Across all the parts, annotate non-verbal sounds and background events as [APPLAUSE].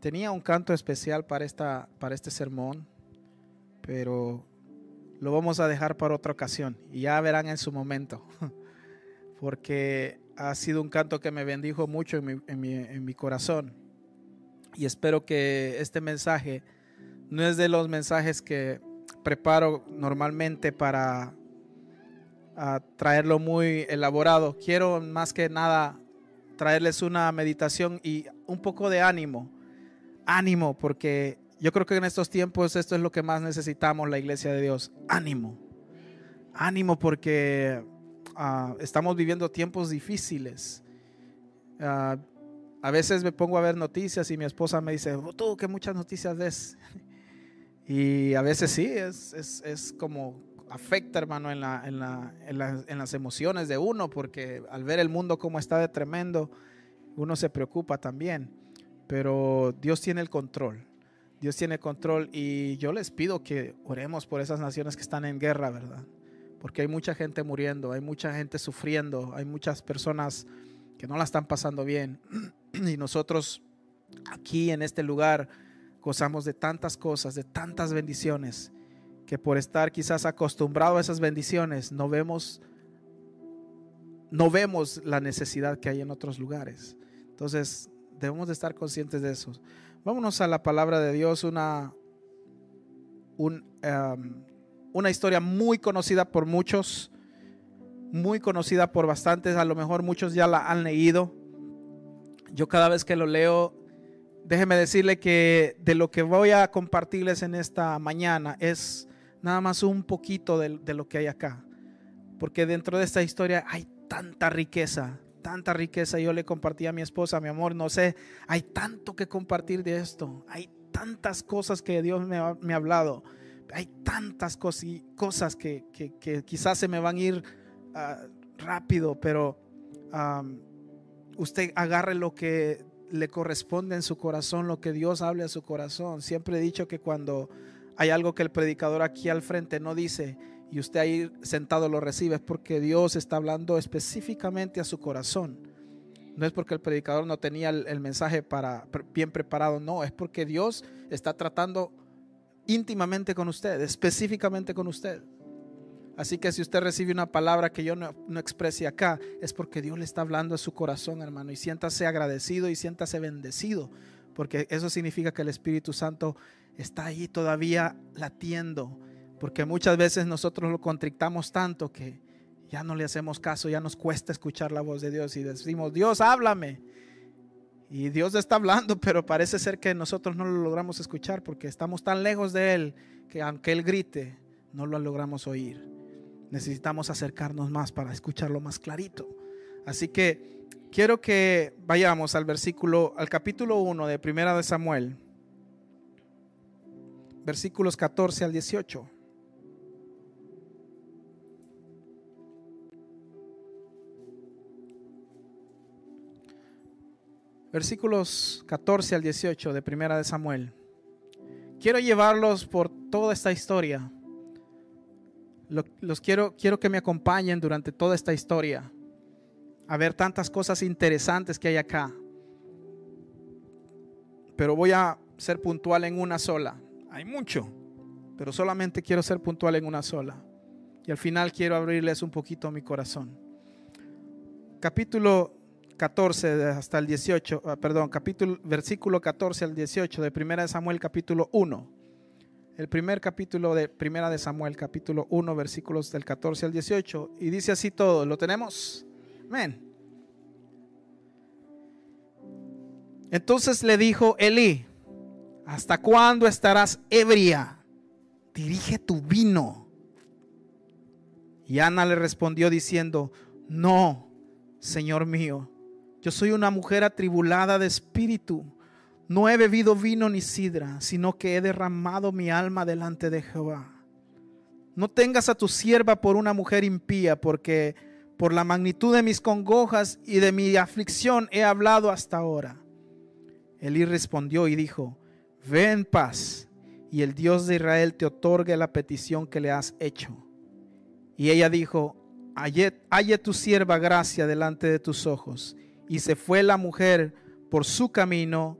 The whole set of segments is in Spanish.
tenía un canto especial para, esta, para este sermón, pero lo vamos a dejar para otra ocasión y ya verán en su momento, [LAUGHS] porque ha sido un canto que me bendijo mucho en mi, en mi, en mi corazón. Y espero que este mensaje no es de los mensajes que preparo normalmente para traerlo muy elaborado. Quiero más que nada traerles una meditación y un poco de ánimo. Ánimo, porque yo creo que en estos tiempos esto es lo que más necesitamos la iglesia de Dios. Ánimo. Ánimo porque ah, estamos viviendo tiempos difíciles. Ah, a veces me pongo a ver noticias y mi esposa me dice, oh, tú que muchas noticias ves. [LAUGHS] Y a veces sí, es, es, es como afecta, hermano, en, la, en, la, en, las emociones de uno, porque al ver el mundo como está de tremendo, uno se preocupa también. Pero Dios tiene el control. Dios tiene control y yo les pido que oremos por esas naciones que están en guerra, ¿verdad? Porque hay mucha gente muriendo, hay mucha gente sufriendo, hay muchas personas que no la están pasando bien. [CLEARS THROAT] Y nosotros aquí en este lugar gozamos de tantas cosas, de tantas bendiciones, que por estar quizás acostumbrado a esas bendiciones no vemos no vemos la necesidad que hay en otros lugares. Entonces, debemos de estar conscientes de eso. Vámonos a la palabra de Dios, una, un, um, una historia muy conocida por muchos, muy conocida por bastantes, a lo mejor muchos ya la han leído. Yo cada vez que lo leo déjeme decirle que de lo que voy a compartirles en esta mañana es nada más un poquito de, lo que hay acá. Porque dentro de esta historia hay tanta riqueza, tanta riqueza. Yo le compartí a mi esposa, mi amor, no sé, hay tanto que compartir de esto. Hay tantas cosas que Dios me ha, hablado. Hay tantas cosas que, quizás se me van a ir ah, rápido, pero usted agarre lo que le corresponde en su corazón lo que Dios hable a su corazón. Siempre he dicho que cuando hay algo que el predicador aquí al frente no dice y usted ahí sentado lo recibe, es porque Dios está hablando específicamente a su corazón. No es porque el predicador no tenía el, mensaje para, bien preparado, no, es porque Dios está tratando íntimamente con usted, específicamente con usted. Así que si usted recibe una palabra que yo no, no, exprese acá, es porque Dios le está hablando a su corazón, hermano. Y siéntase agradecido y siéntase bendecido, porque eso significa que el Espíritu Santo está ahí todavía latiendo. Porque muchas veces nosotros lo contrictamos tanto que ya no le hacemos caso, ya nos cuesta escuchar la voz de Dios y decimos, Dios, háblame. Y Dios está hablando, [LAUGHS] pero parece ser que nosotros no lo logramos escuchar porque estamos tan lejos de Él que aunque Él grite, no lo logramos oír necesitamos acercarnos más para escucharlo más clarito. Así que quiero que vayamos al versículo, al capítulo 1 de Primera de Samuel, versículos 14 al 18. Versículos 14 al 18 de Primera de Samuel. Quiero llevarlos por toda esta historia los quiero, quiero que me acompañen durante toda esta historia a ver tantas cosas interesantes que hay acá. Pero voy a ser puntual en una sola. Hay mucho, pero solamente quiero ser puntual en una sola. Y al final quiero abrirles un poquito mi corazón. Capítulo 14 hasta el 18, ah, perdón, capítulo, versículo 14 al 18 de 1 Samuel capítulo 1 el primer capítulo de Primera de Samuel, capítulo 1, versículos del 14 al 18, y dice así todo, ¿lo tenemos? Amén. Entonces le dijo Elí, ¿hasta cuándo estarás ebria? Dirige tu vino. Y Ana le respondió diciendo, no, Señor mío, yo soy una mujer atribulada de espíritu no he bebido vino ni sidra, sino que he derramado mi alma delante de Jehová. No tengas a tu sierva por una mujer impía, porque por la magnitud de mis congojas y de mi aflicción he hablado hasta ahora. Elí respondió y dijo, ve en paz, y el Dios de Israel te otorgue la petición que le has hecho. Y ella dijo, halle tu sierva gracia delante de tus ojos. Y se fue la mujer por su camino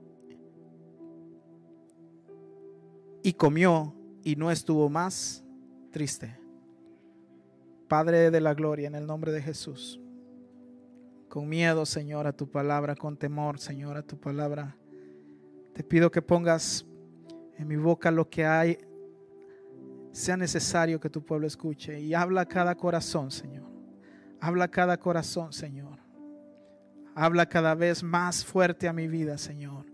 y comió y no estuvo más triste. Padre de la gloria, en el nombre de Jesús. Con miedo, Señor, a tu palabra, con temor, Señor, a tu palabra. Te pido que pongas en mi boca lo que hay, sea necesario que tu pueblo escuche. Y habla a cada corazón, Señor. Habla a cada corazón, Señor. Habla cada vez más fuerte a mi vida, Señor.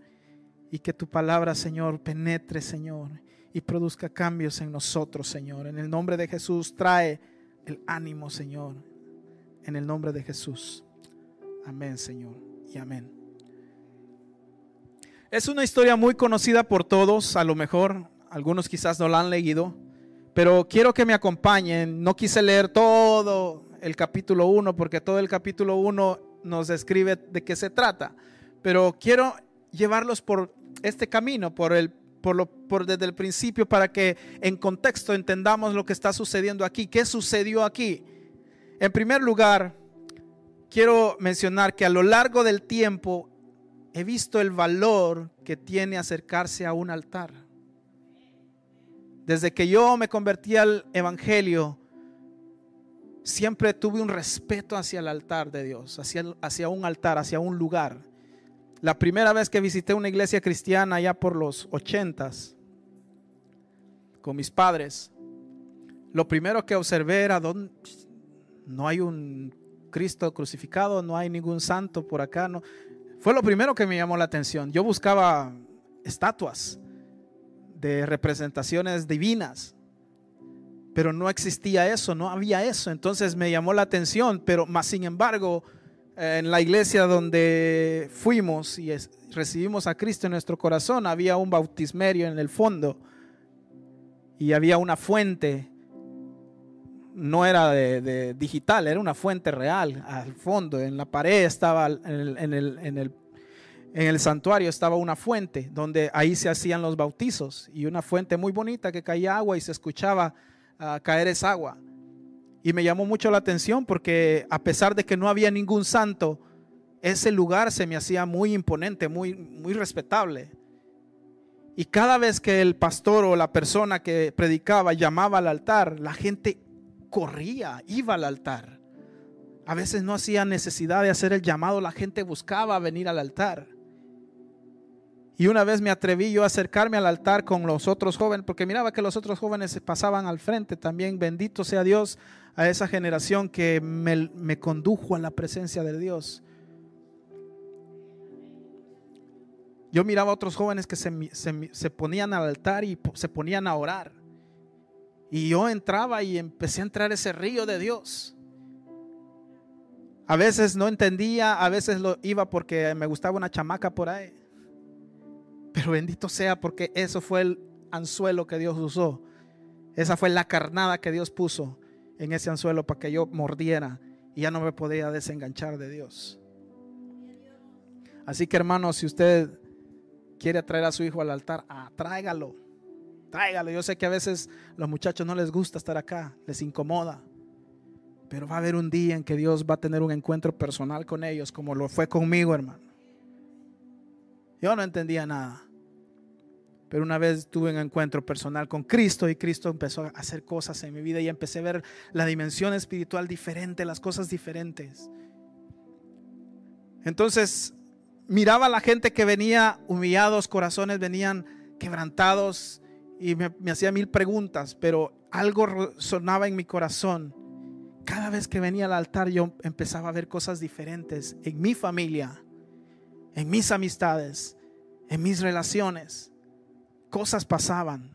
Y que tu palabra, Señor, penetre, Señor, y produzca cambios en nosotros, Señor. En el nombre de Jesús, trae el ánimo, Señor. En el nombre de Jesús. Amén, Señor. Y amén. Es una historia muy conocida por todos, a lo mejor algunos quizás no la han leído, pero quiero que me acompañen. No quise leer todo el capítulo 1 porque todo el capítulo 1 nos describe de qué se trata, pero quiero llevarlos por este camino, por el por lo, por desde el principio para que en contexto entendamos lo que está sucediendo aquí, qué sucedió aquí. En primer lugar, quiero mencionar que a lo largo del tiempo he visto el valor que tiene acercarse a un altar. Desde que yo me convertí al Evangelio, siempre tuve un respeto hacia el altar de Dios, hacia, hacia un altar, hacia un lugar. La primera vez que visité una iglesia cristiana ya por los ochentas, con mis padres, lo primero que observé era donde no hay un Cristo crucificado, no hay ningún santo por acá. No. Fue lo primero que me llamó la atención. Yo buscaba estatuas de representaciones divinas, pero no existía eso, no había eso. Entonces me llamó la atención, pero más sin embargo, en la iglesia donde fuimos y recibimos a Cristo en nuestro corazón, había un bautismerio en el fondo y había una fuente no era de, digital, era una fuente real al fondo. En la pared estaba, en el, en, el, en, el, en el, santuario estaba una fuente donde ahí se hacían los bautizos y una fuente muy bonita que caía agua y se escuchaba ah, caer esa agua. Y me llamó mucho la atención porque a pesar de que no había ningún santo, ese lugar se me hacía muy imponente, muy, muy respetable. Y cada vez que el pastor o la persona que predicaba llamaba al altar, la gente corría, iba al altar. A veces no hacía necesidad de hacer el llamado, la gente buscaba venir al altar. Y una vez me atreví yo a acercarme al altar con los otros jóvenes, porque miraba que los otros jóvenes se pasaban al frente también. Bendito sea Dios a esa generación que me, condujo a la presencia de Dios. Yo miraba a otros jóvenes que se, se ponían al altar y se ponían a orar. Y yo entraba y empecé a entrar ese río de Dios. A veces no entendía, a veces lo iba porque me gustaba una chamaca por ahí. Pero bendito sea porque eso fue el anzuelo que Dios usó. Esa fue la carnada que Dios puso en ese anzuelo para que yo mordiera y ya no me podía desenganchar de Dios. Así que hermano, si usted quiere traer a su hijo al altar, tráigalo tráigalo. Yo sé que a veces los muchachos no les gusta estar acá, les incomoda. Pero va a haber un día en que Dios va a tener un encuentro personal con ellos, como lo fue conmigo, hermano. Yo no entendía nada. Pero una vez tuve un encuentro personal con Cristo y Cristo empezó a hacer cosas en mi vida y empecé a ver la dimensión espiritual diferente, las cosas diferentes. Entonces miraba a la gente que venía humillados, corazones venían quebrantados, y me, hacía mil preguntas, pero algo sonaba en mi corazón. Cada vez que venía al altar yo empezaba a ver cosas diferentes en mi familia, en mis amistades, en mis relaciones. Cosas pasaban.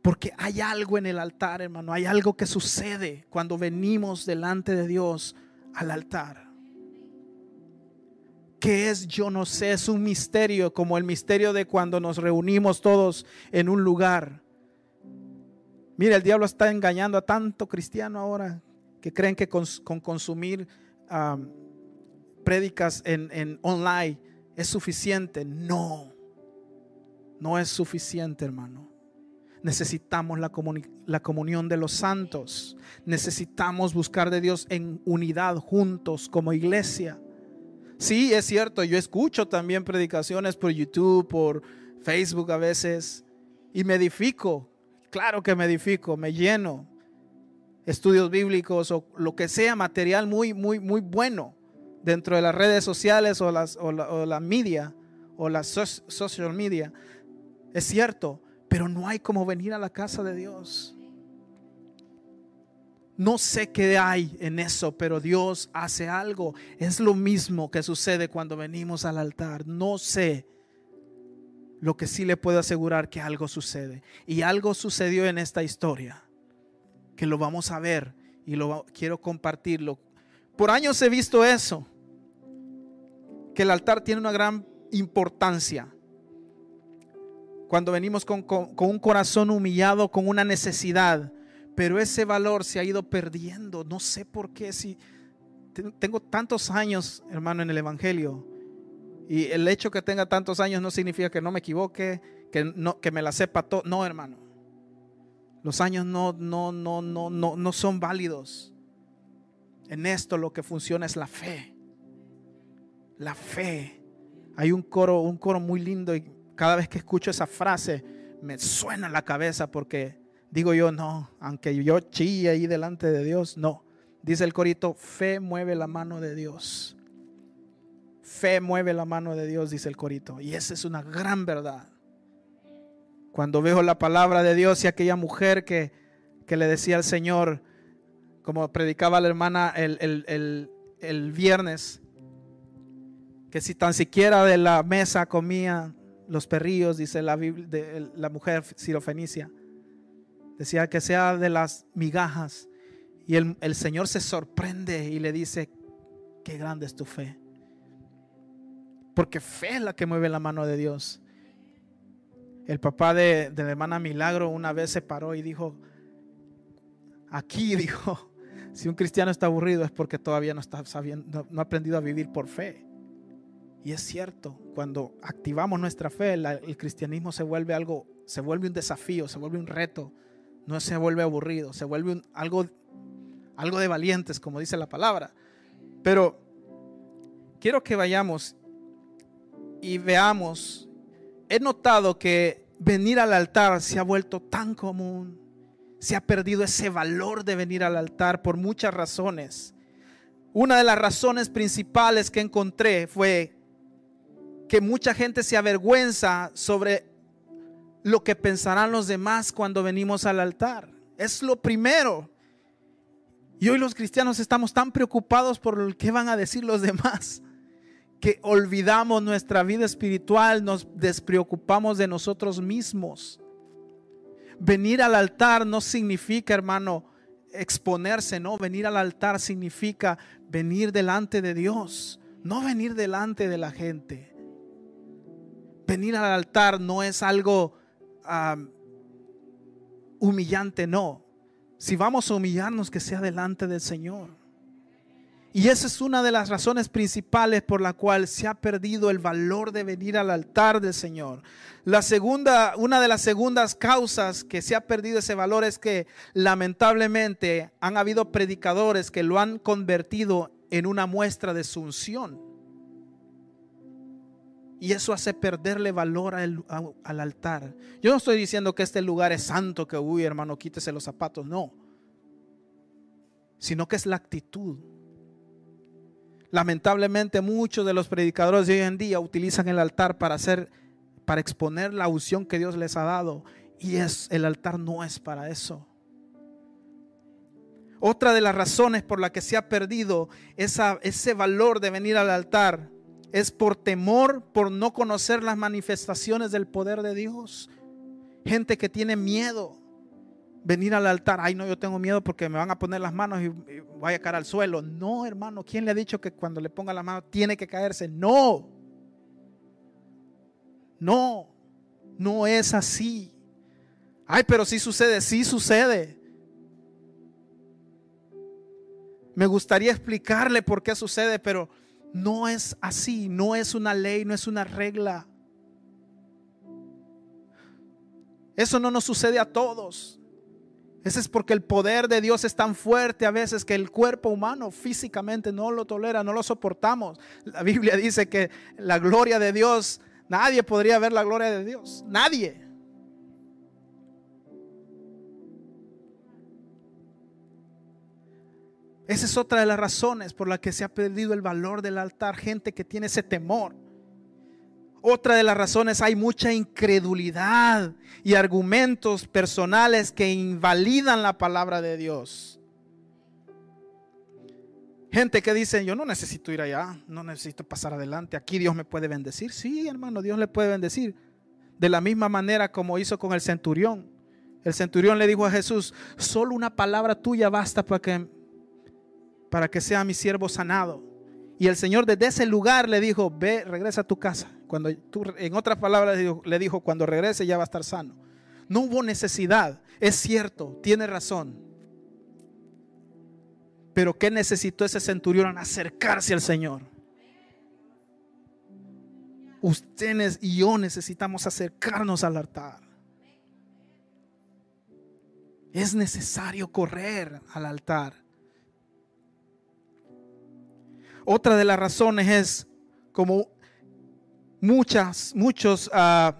Porque hay algo en el altar, hermano. Hay algo que sucede cuando venimos delante de Dios al altar. ¿Qué es? Yo no sé, es un misterio, como el misterio de cuando nos reunimos todos en un lugar. Mira, el diablo está engañando a tanto cristiano ahora que creen que con, consumir prédicas en, en online es suficiente. No, no es suficiente, hermano. Necesitamos la, la, comunión de los santos. Necesitamos buscar de Dios en unidad juntos como iglesia. Sí, es cierto, yo escucho también predicaciones por YouTube, por Facebook a veces, y me edifico. Claro que me edifico, me lleno. Estudios bíblicos o lo que sea, material muy, muy, muy bueno dentro de las redes sociales o, las, o, la, media o las social media. Es cierto, pero no hay como venir a la casa de Dios. No sé qué hay en eso, pero Dios hace algo. Es lo mismo que sucede cuando venimos al altar. No sé. Lo que sí le puedo asegurar que algo sucede. Y algo sucedió en esta historia. Que lo vamos a ver y lo quiero compartirlo. Por años he visto eso. Que el altar tiene una gran importancia. Cuando venimos con, un corazón humillado, con una necesidad pero ese valor se ha ido perdiendo. No sé por qué. Si tengo tantos años, hermano, en el Evangelio. Y el hecho que tenga tantos años no significa que no me equivoque, que, me la sepa todo. No, hermano. Los años no, no, no, no, no, no son válidos. En esto lo que funciona es la fe. La fe. Hay un coro, un coro muy lindo cada vez que escucho esa frase me suena la cabeza porque Digo yo, no, aunque yo chille ahí delante de Dios, no. Dice el corito, fe mueve la mano de Dios. Fe mueve la mano de Dios, dice el corito. Y esa es una gran verdad. Cuando veo la palabra de Dios y aquella mujer que, que le decía al Señor, como predicaba la hermana el, el, el viernes, que si tan siquiera de la mesa comía los perrillos, dice la, de, la mujer sirofenicia Decía que sea de las migajas. Y el, Señor se sorprende y le dice, qué grande es tu fe. Porque fe es la que mueve la mano de Dios. El papá de, la hermana Milagro una vez se paró y dijo, aquí [LAUGHS] dijo, si un cristiano está aburrido es porque todavía no está sabiendo, no, ha aprendido a vivir por fe. Y es cierto, cuando activamos nuestra fe, el cristianismo se vuelve algo, se vuelve un desafío, se vuelve un reto, no se vuelve aburrido, se vuelve algo, algo de valientes, como dice la palabra. Pero quiero que vayamos y veamos, he notado que venir al altar se ha vuelto tan común, se ha perdido ese valor de venir al altar por muchas razones. Una de las razones principales que encontré fue que mucha gente se avergüenza sobre lo que pensarán los demás cuando venimos al altar. Es lo primero. Y hoy los cristianos estamos tan preocupados por lo que van a decir los demás que olvidamos nuestra vida espiritual, nos despreocupamos de nosotros mismos. Venir al altar no significa, hermano, exponerse, no. Venir al altar significa venir delante de Dios, no venir delante de la gente. Venir al altar no es algo humillante, no. Si vamos a humillarnos, que sea delante del Señor. Y esa es una de las razones principales por la cual se ha perdido el valor de venir al altar del Señor. La segunda, una de las segundas causas que se ha perdido ese valor es que lamentablemente han habido predicadores que lo han convertido en una muestra de su unción. Y eso hace perderle valor al, altar. Yo no estoy diciendo que este lugar es santo, que, uy, hermano, quítese los zapatos. No. Sino que es la actitud. Lamentablemente muchos de los predicadores de hoy en día utilizan el altar para hacer, para exponer la unción que Dios les ha dado. Y es, el altar no es para eso. Otra de las razones por la que se ha perdido ese valor de venir al altar es por temor, por no conocer las manifestaciones del poder de Dios. Gente que tiene miedo venir al altar. Ay, no, yo tengo miedo porque me van a poner las manos y, voy a caer al suelo. No, hermano, ¿quién le ha dicho que cuando le ponga la mano tiene que caerse? No. No, no es así. Ay, pero sí sucede, sí sucede. Me gustaría explicarle por qué sucede, pero no es así, no es una ley, no es una regla. Eso no nos sucede a todos. Eso es porque el poder de Dios es tan fuerte a veces que el cuerpo humano físicamente no lo tolera, no lo soportamos. La Biblia dice que la gloria de Dios, nadie podría ver la gloria de Dios, nadie. Esa es otra de las razones por las que se ha perdido el valor del altar. Gente que tiene ese temor. Otra de las razones, hay mucha incredulidad y argumentos personales que invalidan la palabra de Dios. Gente que dice, yo no necesito ir allá, no necesito pasar adelante, aquí Dios me puede bendecir. Sí, hermano, Dios le puede bendecir. De la misma manera como hizo con el centurión. El centurión le dijo a Jesús, solo una palabra tuya basta para que para que sea mi siervo sanado. Y el Señor desde ese lugar le dijo, ve, regresa a tu casa. Cuando tú, en otras palabras le dijo, cuando regrese ya va a estar sano. No hubo necesidad, es cierto, tiene razón. Pero ¿qué necesitó ese centurión? Acercarse al Señor. Ustedes y yo necesitamos acercarnos al altar. Es necesario correr al altar. Otra de las razones es como muchas, muchos, uh,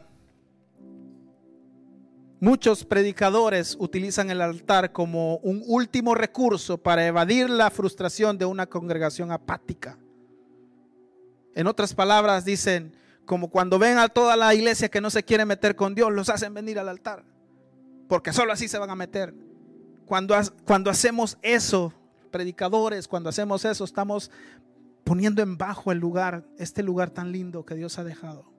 muchos predicadores utilizan el altar como un último recurso para evadir la frustración de una congregación apática. En otras palabras, dicen, como cuando ven a toda la iglesia que no se quiere meter con Dios, los hacen venir al altar, porque solo así se van a meter. Cuando, cuando hacemos eso, predicadores, cuando hacemos eso, estamos poniendo en bajo el lugar, este lugar tan lindo que Dios ha dejado.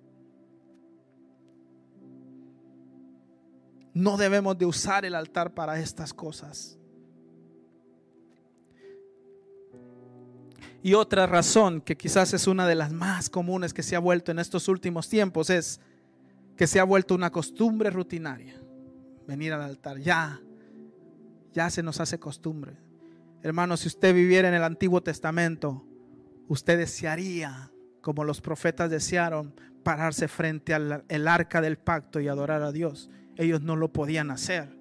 No debemos de usar el altar para estas cosas. Y otra razón, que quizás es una de las más comunes que se ha vuelto en estos últimos tiempos, es que se ha vuelto una costumbre rutinaria. Venir al altar, ya, ya se nos hace costumbre. Hermano, si usted viviera en el Antiguo Testamento, usted desearía, como los profetas desearon, pararse frente al arca del pacto y adorar a Dios. Ellos no lo podían hacer.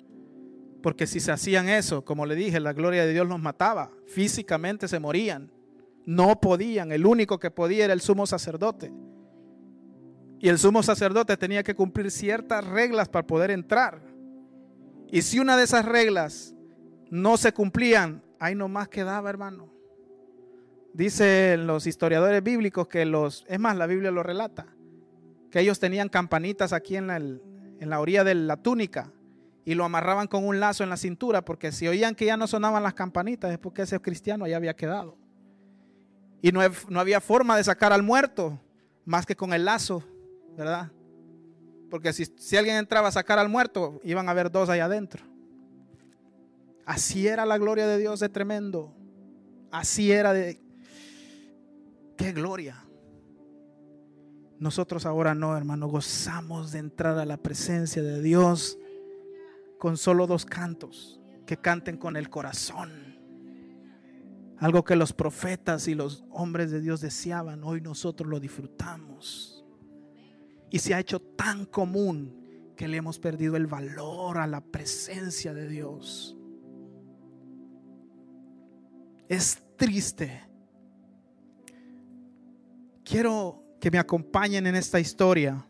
Porque si se hacían eso, como le dije, la gloria de Dios los mataba. Físicamente se morían. No podían. El único que podía era el sumo sacerdote. Y el sumo sacerdote tenía que cumplir ciertas reglas para poder entrar. Y si una de esas reglas no se cumplían, ahí nomás quedaba, hermano. Dicen los historiadores bíblicos que los, es más, la Biblia lo relata, que ellos tenían campanitas aquí en la, en la orilla de la túnica y lo amarraban con un lazo en la cintura, porque si oían que ya no sonaban las campanitas es porque ese cristiano ya había quedado. Y no, no había forma de sacar al muerto más que con el lazo, ¿verdad? Porque si, si alguien entraba a sacar al muerto, iban a haber dos allá adentro. Así era la gloria de Dios de tremendo. Así era de ¡Qué gloria! Nosotros ahora no, hermano, gozamos de entrar a la presencia de Dios con solo dos cantos que canten con el corazón. Algo que los profetas y los hombres de Dios deseaban, hoy nosotros lo disfrutamos. Y se ha hecho tan común que le hemos perdido el valor a la presencia de Dios. Es triste quiero que me acompañen en esta historia.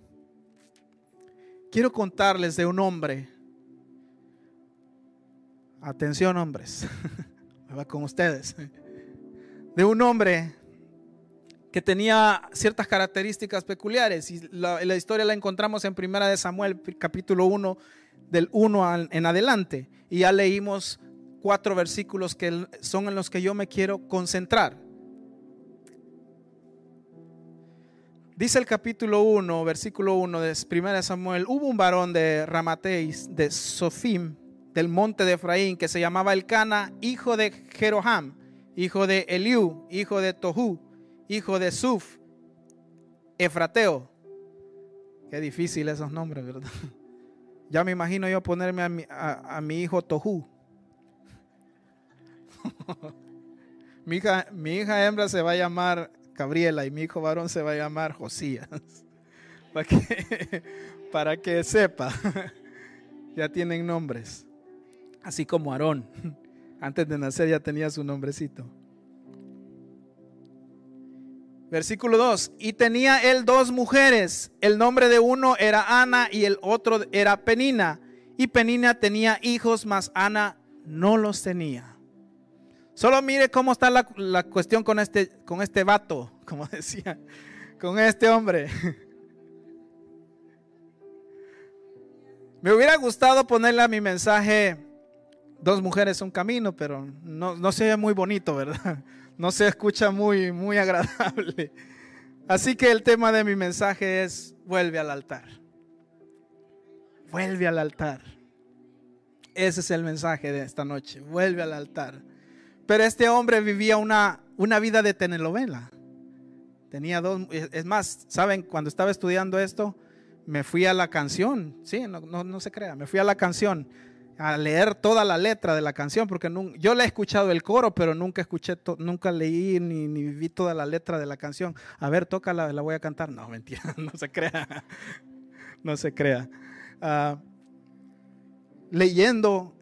Quiero contarles de un hombre. Atención hombres, [LAUGHS] va con ustedes. De un hombre que tenía ciertas características peculiares y la, historia la encontramos en Primera de Samuel capítulo 1 del 1 en adelante y ya leímos cuatro versículos que son en los que yo me quiero concentrar. Dice el capítulo 1, versículo 1 de 1 Samuel, hubo un varón de Ramateis, de Sofim, del monte de Efraín, que se llamaba Elcana, hijo de Jeroham, hijo de Eliú, hijo de Tohu, hijo de Suf, Efrateo. Qué difícil esos nombres, ¿verdad? [LAUGHS] Ya me imagino yo ponerme a mi, a, mi hijo Tohu. [LAUGHS] mi, hija, mi hija hembra se va a llamar Gabriela y mi hijo varón se va a llamar Josías. [LAUGHS] Para que, [LAUGHS] para que sepa, [LAUGHS] ya tienen nombres. Así como Aarón. Antes de nacer ya tenía su nombrecito. Versículo 2. Y tenía él dos mujeres. El nombre de uno era Ana y el otro era Penina. Y Penina tenía hijos, mas Ana no los tenía. Solo mire cómo está la, la cuestión con este, con este vato, [LAUGHS] como decía, con este hombre. Me hubiera gustado ponerle a mi mensaje dos mujeres un camino, pero no, no se ve muy bonito, ¿verdad? [LAUGHS] No se escucha muy, muy agradable. Así que el tema de mi mensaje es, vuelve al altar. Vuelve al altar. Ese es el mensaje de esta noche, vuelve al altar. Pero este hombre vivía una, una vida de telenovela. Tenía dos, es más, ¿saben? Cuando estaba estudiando esto, me fui a la canción, sí, no, no se crea, me fui a la canción a leer toda la letra de la canción, porque yo le he escuchado el coro, pero nunca escuché, nunca leí ni, ni, vi toda la letra de la canción. A ver, tócala, la voy a cantar. No, mentira, [LAUGHS] no se crea, no se crea. Ah, leyendo,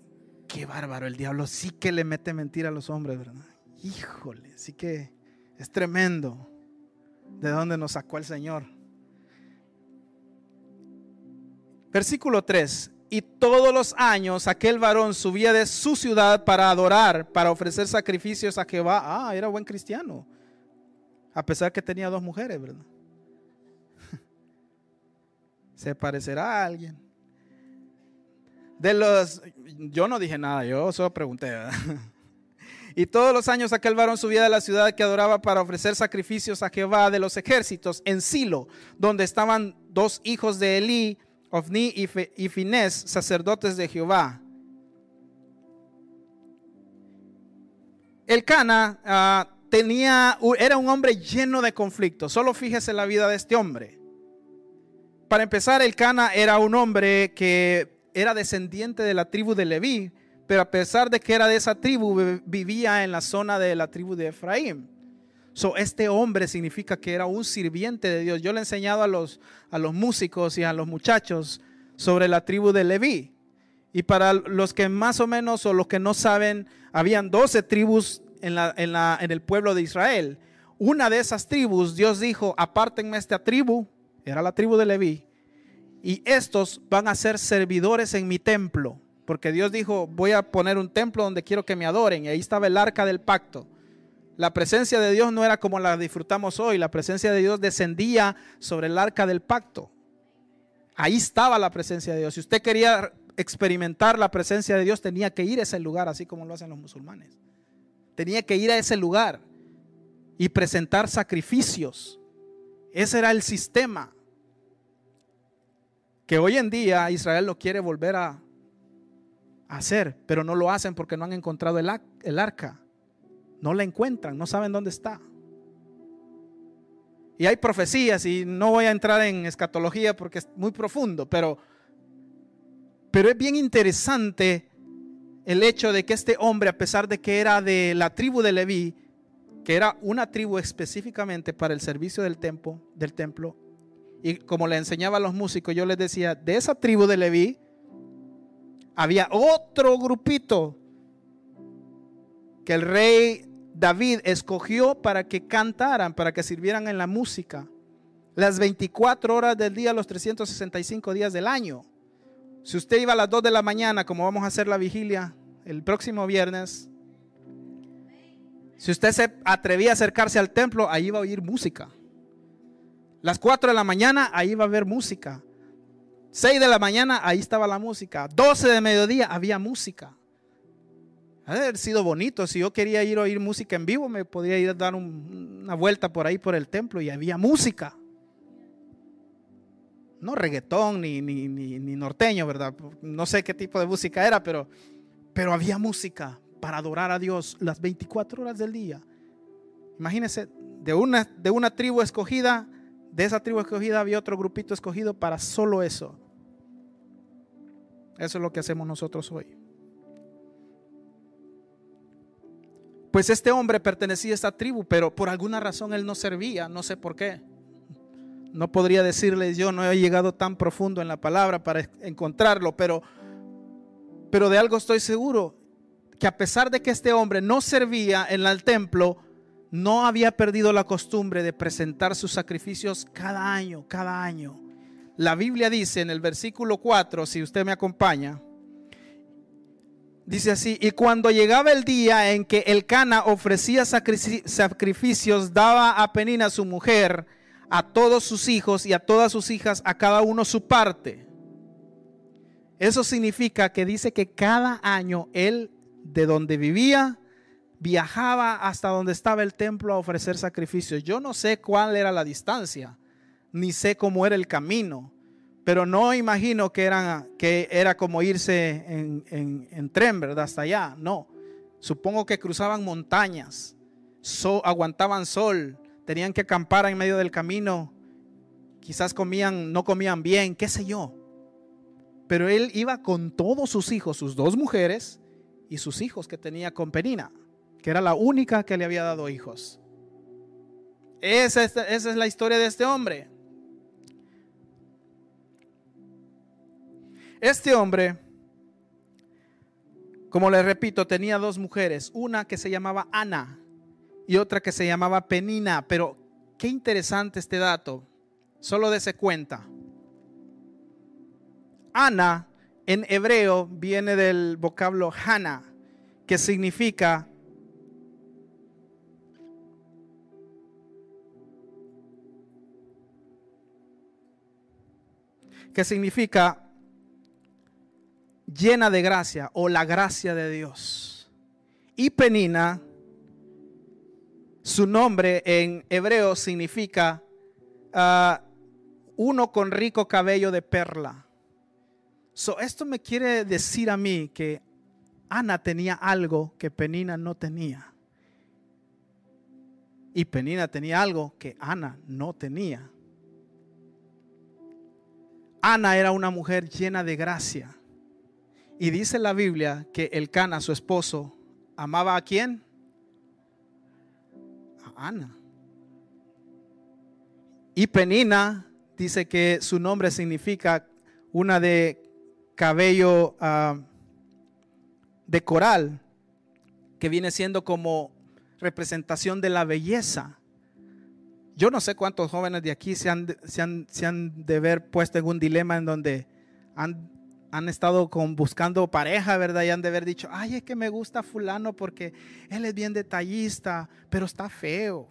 qué bárbaro, el diablo sí que le mete mentira a los hombres, ¿verdad? Híjole, sí que es tremendo de dónde nos sacó el Señor. Versículo 3 y todos los años aquel varón subía de su ciudad para adorar, para ofrecer sacrificios a Jehová. Ah, era buen cristiano. A pesar que tenía dos mujeres, ¿verdad? [LAUGHS] Se parecerá a alguien. De los, yo no dije nada, yo solo pregunté. [LAUGHS] Y todos los años aquel varón subía de la ciudad que adoraba para ofrecer sacrificios a Jehová de los ejércitos en Silo, donde estaban dos hijos de Elí Ofni y Finés, sacerdotes de Jehová. El Cana ah, tenía, era un hombre lleno de conflictos. Solo fíjese la vida de este hombre. Para empezar, el Cana era un hombre que era descendiente de la tribu de Leví, pero a pesar de que era de esa tribu, vivía en la zona de la tribu de Efraín. So, este hombre significa que era un sirviente de Dios. Yo le he enseñado a los, a los músicos y a los muchachos sobre la tribu de Leví. Y para los que más o menos o los que no saben, habían 12 tribus en, la, en, la, en el pueblo de Israel. Una de esas tribus, Dios dijo, apártenme esta tribu, era la tribu de Leví, y estos van a ser servidores en mi templo, porque Dios dijo, voy a poner un templo donde quiero que me adoren, y ahí estaba el arca del pacto. La presencia de Dios no era como la disfrutamos hoy, la presencia de Dios descendía sobre el arca del pacto. Ahí estaba la presencia de Dios. Si usted quería experimentar la presencia de Dios, tenía que ir a ese lugar, así como lo hacen los musulmanes. Tenía que ir a ese lugar y presentar sacrificios. Ese era el sistema que hoy en día Israel lo quiere volver a hacer, pero no lo hacen porque no han encontrado el, arca. No la encuentran, no saben dónde está. Y hay profecías, y no voy a entrar en escatología porque es muy profundo, pero, pero es bien interesante el hecho de que este hombre, a pesar de que era de la tribu de Leví, que era una tribu específicamente para el servicio del templo, del templo, y como le enseñaba a los músicos, yo les decía, de esa tribu de Leví había otro grupito que el rey David escogió para que cantaran, para que sirvieran en la música. Las 24 horas del día, los 365 días del año. Si usted iba a las 2 de la mañana, como vamos a hacer la vigilia el próximo viernes, si usted se atrevía a acercarse al templo, ahí iba a oír música. Las 4 de la mañana, ahí iba a haber música. 6 de la mañana, ahí estaba la música. 12 de mediodía, había música. Ha haber sido bonito. Si yo quería ir a oír música en vivo, me podía ir a dar una vuelta por ahí por el templo y había música. No reggaetón ni, ni, ni, norteño, ¿verdad? No sé qué tipo de música era, pero, pero había música para adorar a Dios las 24 horas del día. Imagínense, de una, de una tribu escogida, de esa tribu escogida había otro grupito escogido para solo eso. Eso es lo que hacemos nosotros hoy. Pues este hombre pertenecía a esta tribu, pero por alguna razón él no servía, no sé por qué. No podría decirles yo, no he llegado tan profundo en la palabra para encontrarlo, pero, pero de algo estoy seguro, que a pesar de que este hombre no servía en el templo, no había perdido la costumbre de presentar sus sacrificios cada año, cada año. La Biblia dice en el versículo 4, si usted me acompaña, Dice así, y cuando llegaba el día en que el Cana ofrecía sacrificios, daba a Penina su mujer, a todos sus hijos y a todas sus hijas, a cada uno su parte. Eso significa que dice que cada año él, de donde vivía, viajaba hasta donde estaba el templo a ofrecer sacrificios. Yo no sé cuál era la distancia, ni sé cómo era el camino, pero no imagino que, que era como irse en, tren, ¿verdad? Hasta allá. No. Supongo que cruzaban montañas, aguantaban sol, tenían que acampar en medio del camino. Quizás comían, no comían bien, qué sé yo. Pero él iba con todos sus hijos, sus dos mujeres y sus hijos que tenía con Penina, que era la única que le había dado hijos. esa es la historia de este hombre. Este hombre, como les repito, tenía dos mujeres, una que se llamaba Ana y otra que se llamaba Penina, pero qué interesante este dato, solo dése cuenta. Ana en hebreo viene del vocablo Hana, que significa que significa llena de gracia o la gracia de Dios. Y Penina, su nombre en hebreo significa ah, uno con rico cabello de perla. So, esto me quiere decir a mí que Ana tenía algo que Penina no tenía. Y Penina tenía algo que Ana no tenía. Ana era una mujer llena de gracia. Y dice la Biblia que el Cana, su esposo, amaba a quién? A Ana. Y Penina dice que su nombre significa una de cabello ah, de coral, que viene siendo como representación de la belleza. Yo no sé cuántos jóvenes de aquí se han, de ver puesto en un dilema en donde han estado buscando pareja, ¿verdad? Y han de haber dicho, ay, es que me gusta fulano porque él es bien detallista, pero está feo.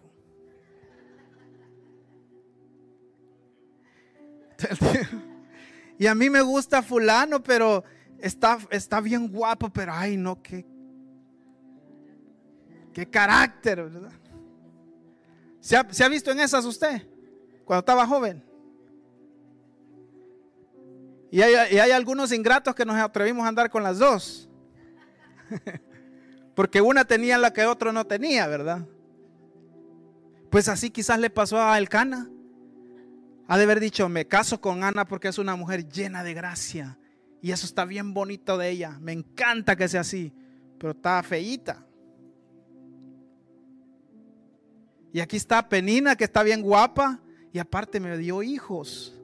[LAUGHS] y a mí me gusta fulano, pero está, está bien guapo, pero ay, no, qué, qué carácter, ¿verdad? ¿Se ha, ¿Se ha visto en esas usted cuando estaba joven? Y hay, algunos ingratos que nos atrevimos a andar con las dos. [LAUGHS] Porque una tenía la que otro no tenía, ¿verdad? Pues así quizás le pasó a Elcana. Ha de haber dicho, me caso con Ana porque es una mujer llena de gracia. Y eso está bien bonito de ella. Me encanta que sea así. Pero está feíta. Y aquí está Penina, que está bien guapa. Y aparte me dio hijos.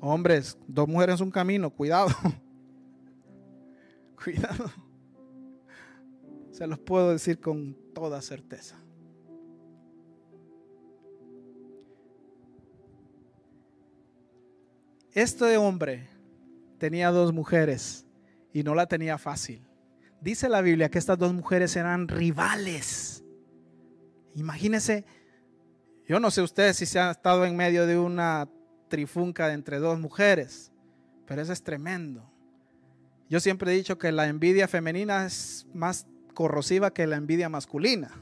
Hombres, dos mujeres en un camino, cuidado. [LAUGHS] cuidado. Se los puedo decir con toda certeza. Este hombre tenía dos mujeres y no la tenía fácil. Dice la Biblia que estas dos mujeres eran rivales. Imagínense, yo no sé ustedes si se han estado en medio de una trifunca entre dos mujeres, pero eso es tremendo. Yo siempre he dicho que la envidia femenina es más corrosiva que la envidia masculina.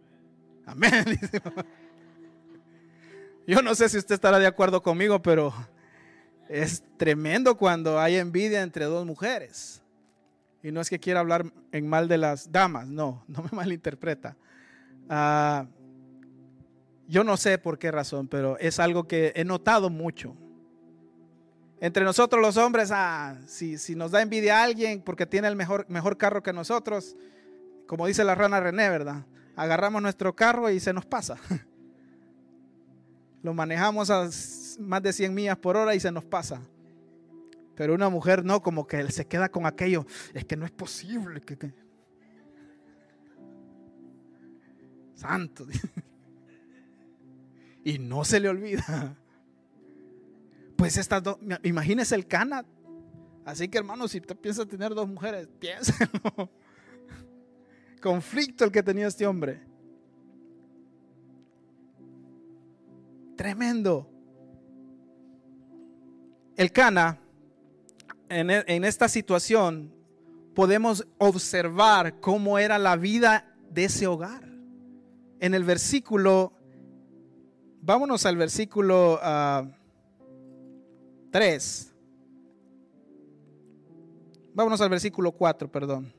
[LAUGHS] Amén. [LAUGHS] Yo no sé si usted estará de acuerdo conmigo, pero es tremendo cuando hay envidia entre dos mujeres. Y no es que quiera hablar en mal de las damas, no, [LAUGHS] no me malinterpreta. Ah, yo no sé por qué razón, pero es algo que he notado mucho. Entre nosotros los hombres, ah, si, si, nos da envidia a alguien porque tiene el mejor, mejor carro que nosotros, como dice la rana René, ¿verdad? Agarramos nuestro carro y se nos pasa. [LAUGHS] Lo manejamos a más de 100 millas por hora y se nos pasa. Pero una mujer no, como que se queda con aquello. Es que no es posible. Santo. y no se le olvida. Pues estas dos, imagínese el Cana, Así que hermano, si usted piensa tener dos mujeres, piénselo. Conflicto el que tenía este hombre. Tremendo. El Cana, en, e, en esta situación, podemos observar cómo era la vida de ese hogar. En el versículo, vámonos al versículo 3. Ah, vámonos al versículo 4, perdón.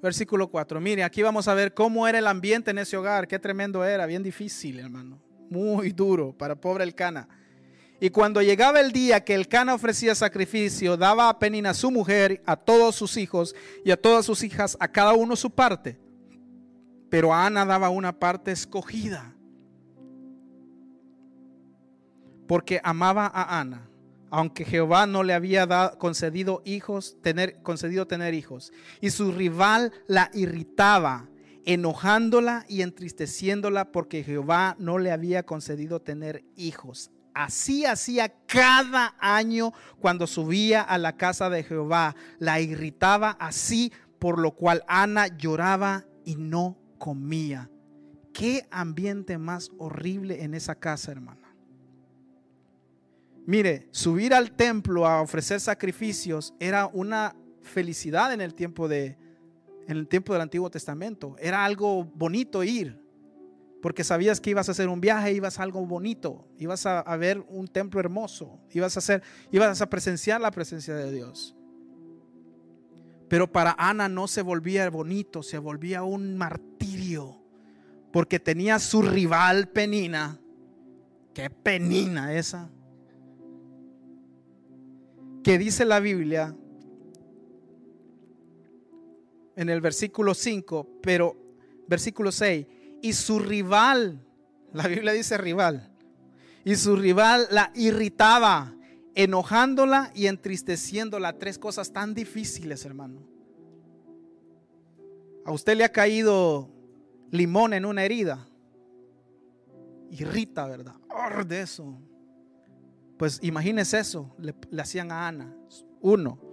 Versículo 4. Mire, aquí vamos a ver cómo era el ambiente en ese hogar. Qué tremendo era, bien difícil, hermano. Muy duro para pobre el Cana. Y cuando llegaba el día que el Cana ofrecía sacrificio, daba a Penina su mujer, a todos sus hijos y a todas sus hijas, a cada uno su parte. Pero a Ana daba una parte escogida. Porque amaba a Ana, aunque Jehová no le había dado, concedido hijos, tener, concedido tener hijos. Y su rival la irritaba, enojándola y entristeciéndola porque Jehová no le había concedido tener hijos. Así hacía cada año cuando subía a la casa de Jehová. La irritaba así, por lo cual Ana lloraba y no comía. Qué ambiente más horrible en esa casa, hermana. Mire, subir al templo a ofrecer sacrificios era una felicidad en el tiempo de en el tiempo del Antiguo Testamento. Era algo bonito ir porque sabías que ibas a hacer un viaje, ibas a algo bonito, ibas a, ver un templo hermoso, ibas a hacer, ibas a presenciar la presencia de Dios. Pero para Ana no se volvía bonito, se volvía un martirio, porque tenía su rival Penina. Qué penina esa. Que dice la Biblia en el versículo 5, pero versículo 6 y su rival, la Biblia dice rival, y su rival la irritaba, enojándola y entristeciéndola. Tres cosas tan difíciles, hermano. A usted le ha caído limón en una herida. Irrita, ¿verdad? de eso. Pues imagínese eso, le hacían a Ana. Uno.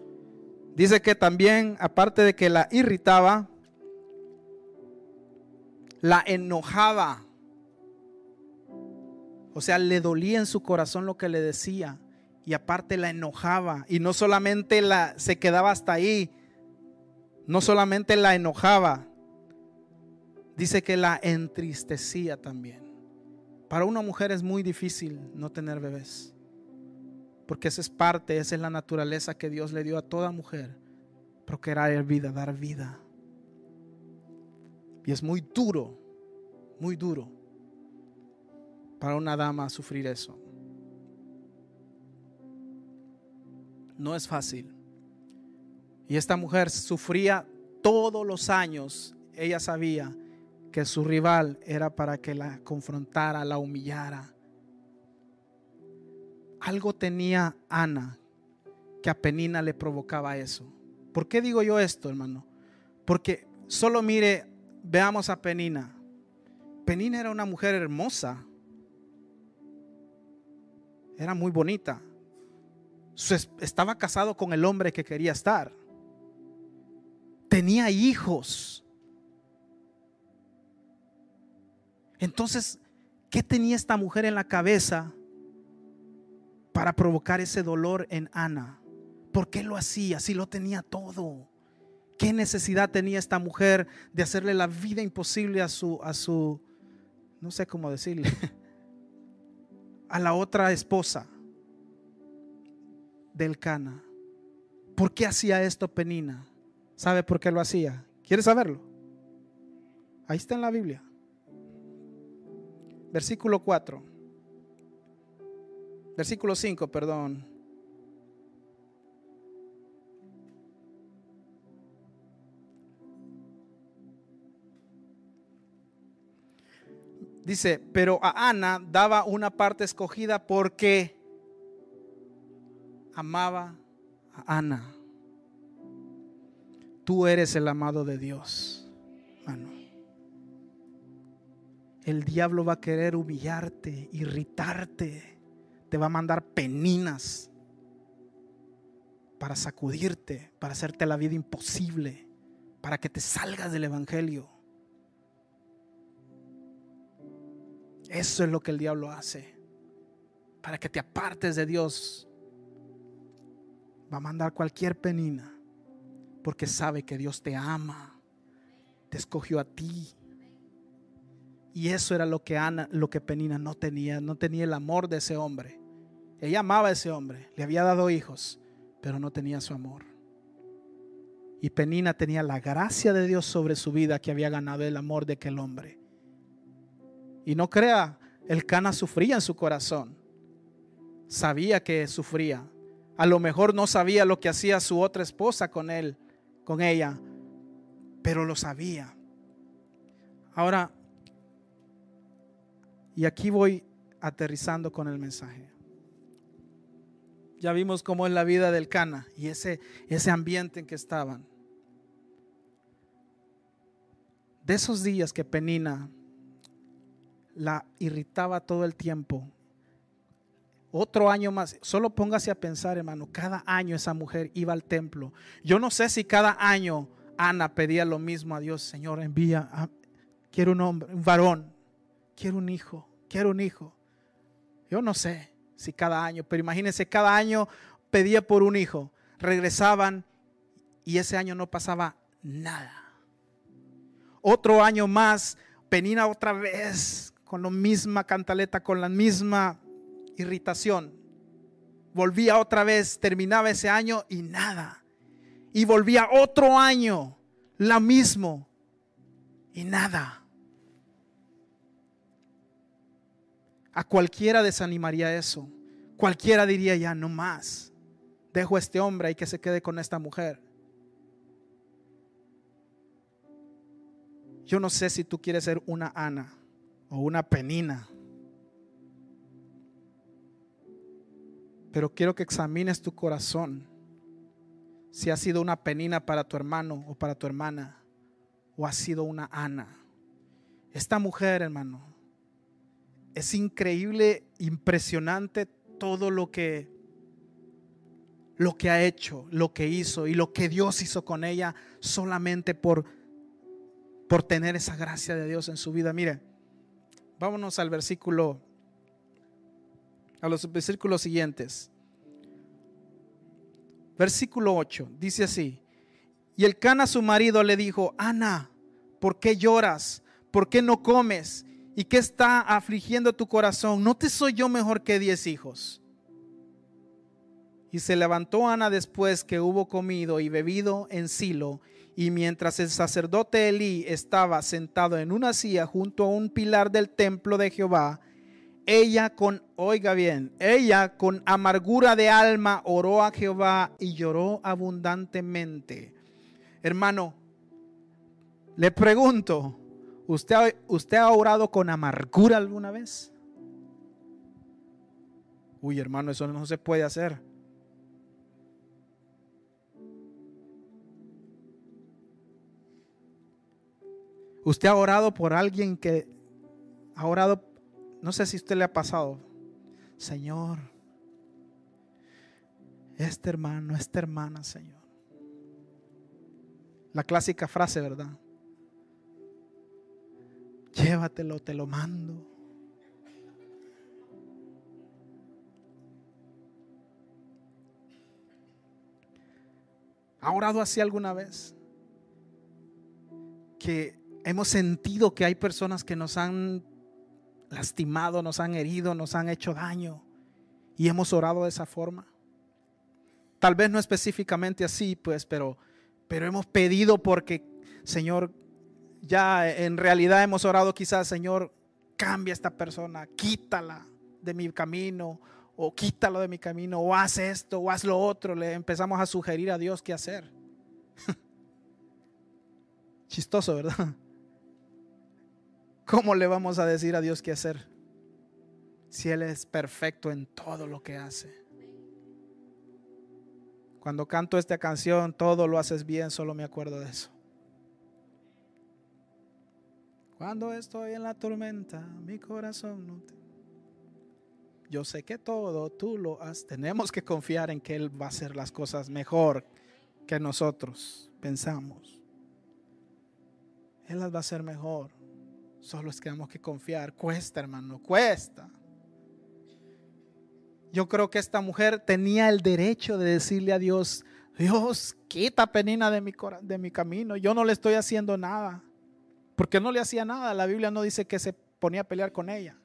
Dice que también, aparte de que la irritaba, la enojaba. O sea, le dolía en su corazón lo que le decía y aparte la enojaba y no solamente la se quedaba hasta ahí, no solamente la enojaba, dice que la entristecía también. Para una mujer es muy difícil no tener bebés, porque esa es parte, esa es la naturaleza que Dios le dio a toda mujer, procurar vida, dar vida. Y es muy duro, muy duro para una dama sufrir eso. No es fácil. Y esta mujer sufría todos los años. Ella sabía que su rival era para que la confrontara, la humillara. Algo tenía Ana que a Penina le provocaba eso. ¿Por qué digo yo esto, hermano? Porque solo mire Veamos a Penina. Penina era una mujer hermosa. Era muy bonita. Estaba casado con el hombre que quería estar. Tenía hijos. Entonces, ¿qué tenía esta mujer en la cabeza para provocar ese dolor en Ana? ¿Por qué lo hacía si lo tenía todo? ¿Qué necesidad tenía esta mujer de hacerle la vida imposible a su, a su, no sé cómo decirle, [LAUGHS] a la otra esposa del Cana? ¿Por qué hacía esto Penina? ¿Sabe por qué lo hacía? ¿Quiere saberlo? Ahí está en la Biblia. Versículo 4. Versículo 5, perdón. Dice, pero a Ana daba una parte escogida porque amaba a Ana. Tú eres el amado de Dios, el diablo va a querer humillarte, irritarte, te va a mandar peninas para sacudirte, para hacerte la vida imposible, para que te salgas del Evangelio. Eso es lo que el diablo hace, para que te apartes de Dios. Va a mandar cualquier penina, porque sabe que Dios te ama, te escogió a ti. Y eso era lo que Ana, lo que Penina no tenía, no tenía el amor de ese hombre. Ella amaba a ese hombre, le había dado hijos, pero no tenía su amor. Y Penina tenía la gracia de Dios sobre su vida que había ganado el amor de aquel hombre. Y no crea, el Cana sufría en su corazón. Sabía que sufría. A lo mejor no sabía lo que hacía su otra esposa con él, con ella, pero lo sabía. Ahora, y aquí voy aterrizando con el mensaje. Ya vimos cómo es la vida del Cana y ese, ese ambiente en que estaban. De esos días que Penina la irritaba todo el tiempo. Otro año más, solo póngase a pensar, hermano, cada año esa mujer iba al templo. Yo no sé si cada año Ana pedía lo mismo a Dios, Señor, envía, quiero un hombre, un varón, quiero un hijo, quiero un hijo. Yo no sé si cada año, pero imagínense, cada año pedía por un hijo, regresaban y ese año no pasaba nada. Otro año más, Penina otra vez con la misma cantaleta, con la misma irritación. Volvía otra vez, terminaba ese año y nada. Y volvía otro año, la mismo y nada. A cualquiera desanimaría eso. Cualquiera diría ya no más. Dejo a este hombre y que se quede con esta mujer. Yo no sé si tú quieres ser una Ana o una penina. Pero quiero que examines tu corazón. Si ha sido una penina para tu hermano o para tu hermana, o ha sido una Ana. Esta mujer, hermano, es increíble, impresionante todo lo que lo que ha hecho, lo que hizo y lo que Dios hizo con ella solamente por por tener esa gracia de Dios en su vida. Mire, Vámonos al versículo, a los versículos siguientes. Versículo 8, dice así. Y el Cana su marido le dijo, Ana, ¿por qué lloras? ¿Por qué no comes? ¿Y qué está afligiendo tu corazón? ¿No te soy yo mejor que diez hijos? Y se levantó Ana después que hubo comido y bebido en Silo y mientras el sacerdote Elí estaba sentado en una silla junto a un pilar del templo de Jehová, ella con, oiga bien, ella con amargura de alma oró a Jehová y lloró abundantemente. Hermano, le pregunto, ¿usted, ¿usted ha orado con amargura alguna vez? Uy, hermano, eso no se puede hacer. Usted ha orado por alguien que ha orado, no sé si usted le ha pasado, Señor, este hermano, esta hermana, Señor. La clásica frase, ¿verdad? Llévatelo, te lo mando. ¿Ha orado así alguna vez? Que hemos sentido que hay personas que nos han lastimado, nos han herido, nos han hecho daño y hemos orado de esa forma. Tal vez no específicamente así, pues, pero, pero hemos pedido porque, Señor, ya en realidad hemos orado quizás, Señor, cambia a esta persona, quítala de mi camino, o quítalo de mi camino, o haz esto, o haz lo otro. Le empezamos a sugerir a Dios qué hacer. [LAUGHS] Chistoso, ¿verdad? ¿Cómo le vamos a decir a Dios qué hacer? Si Él es perfecto en todo lo que hace. Cuando canto esta canción, todo lo haces bien, solo me acuerdo de eso. Cuando estoy en la tormenta, mi corazón no te... Yo sé que todo tú lo has. Tenemos que confiar en que Él va a hacer las cosas mejor que nosotros pensamos. Él las va a hacer mejor. Solo es que tenemos que confiar. Cuesta, hermano, cuesta. Yo creo que esta mujer tenía el derecho de decirle a Dios, Dios, quita penina de mi, de mi camino. Yo no le estoy haciendo nada. Porque no le hacía nada. La Biblia no dice que se ponía a pelear con ella.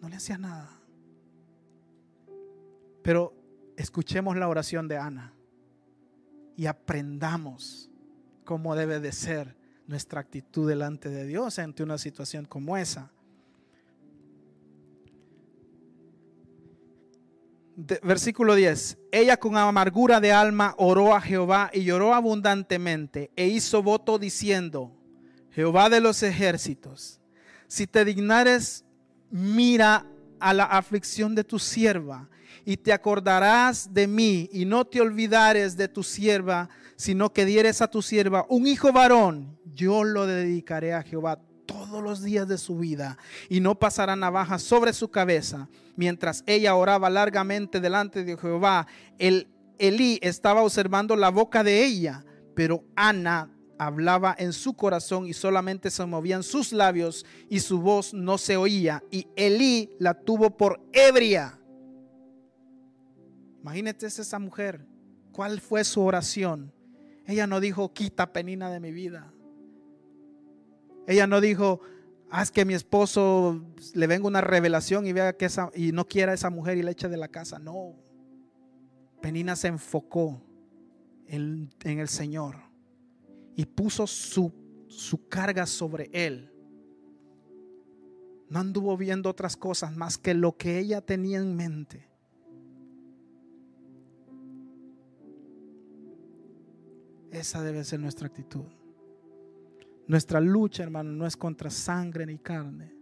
No le hacía nada. Pero escuchemos la oración de Ana y aprendamos cómo debe de ser nuestra actitud delante de Dios ante una situación como esa. Versículo 10. Ella con amargura de alma oró a Jehová y lloró abundantemente e hizo voto diciendo, Jehová de los ejércitos, si te dignares, mira a la aflicción de tu sierva y te acordarás de mí y no te olvidares de tu sierva, sino que dieres a tu sierva un hijo varón, yo lo dedicaré a Jehová todos los días de su vida y no pasará navaja sobre su cabeza. Mientras ella oraba largamente delante de Jehová, el Elí estaba observando la boca de ella, pero Ana hablaba en su corazón y solamente se movían sus labios y su voz no se oía. Y Elí la tuvo por ebria. Imagínate esa mujer. ¿Cuál fue su oración? Ella no dijo, quita penina de mi vida. Ella no dijo, haz que mi esposo le venga una revelación y vea que esa, y no quiera a esa mujer y le eche de la casa. No. Penina se enfocó en, en el Señor y puso su, su carga sobre él. No anduvo viendo otras cosas más que lo que ella tenía en mente. Esa debe ser nuestra actitud. Nuestra lucha, hermano, no es contra sangre ni carne,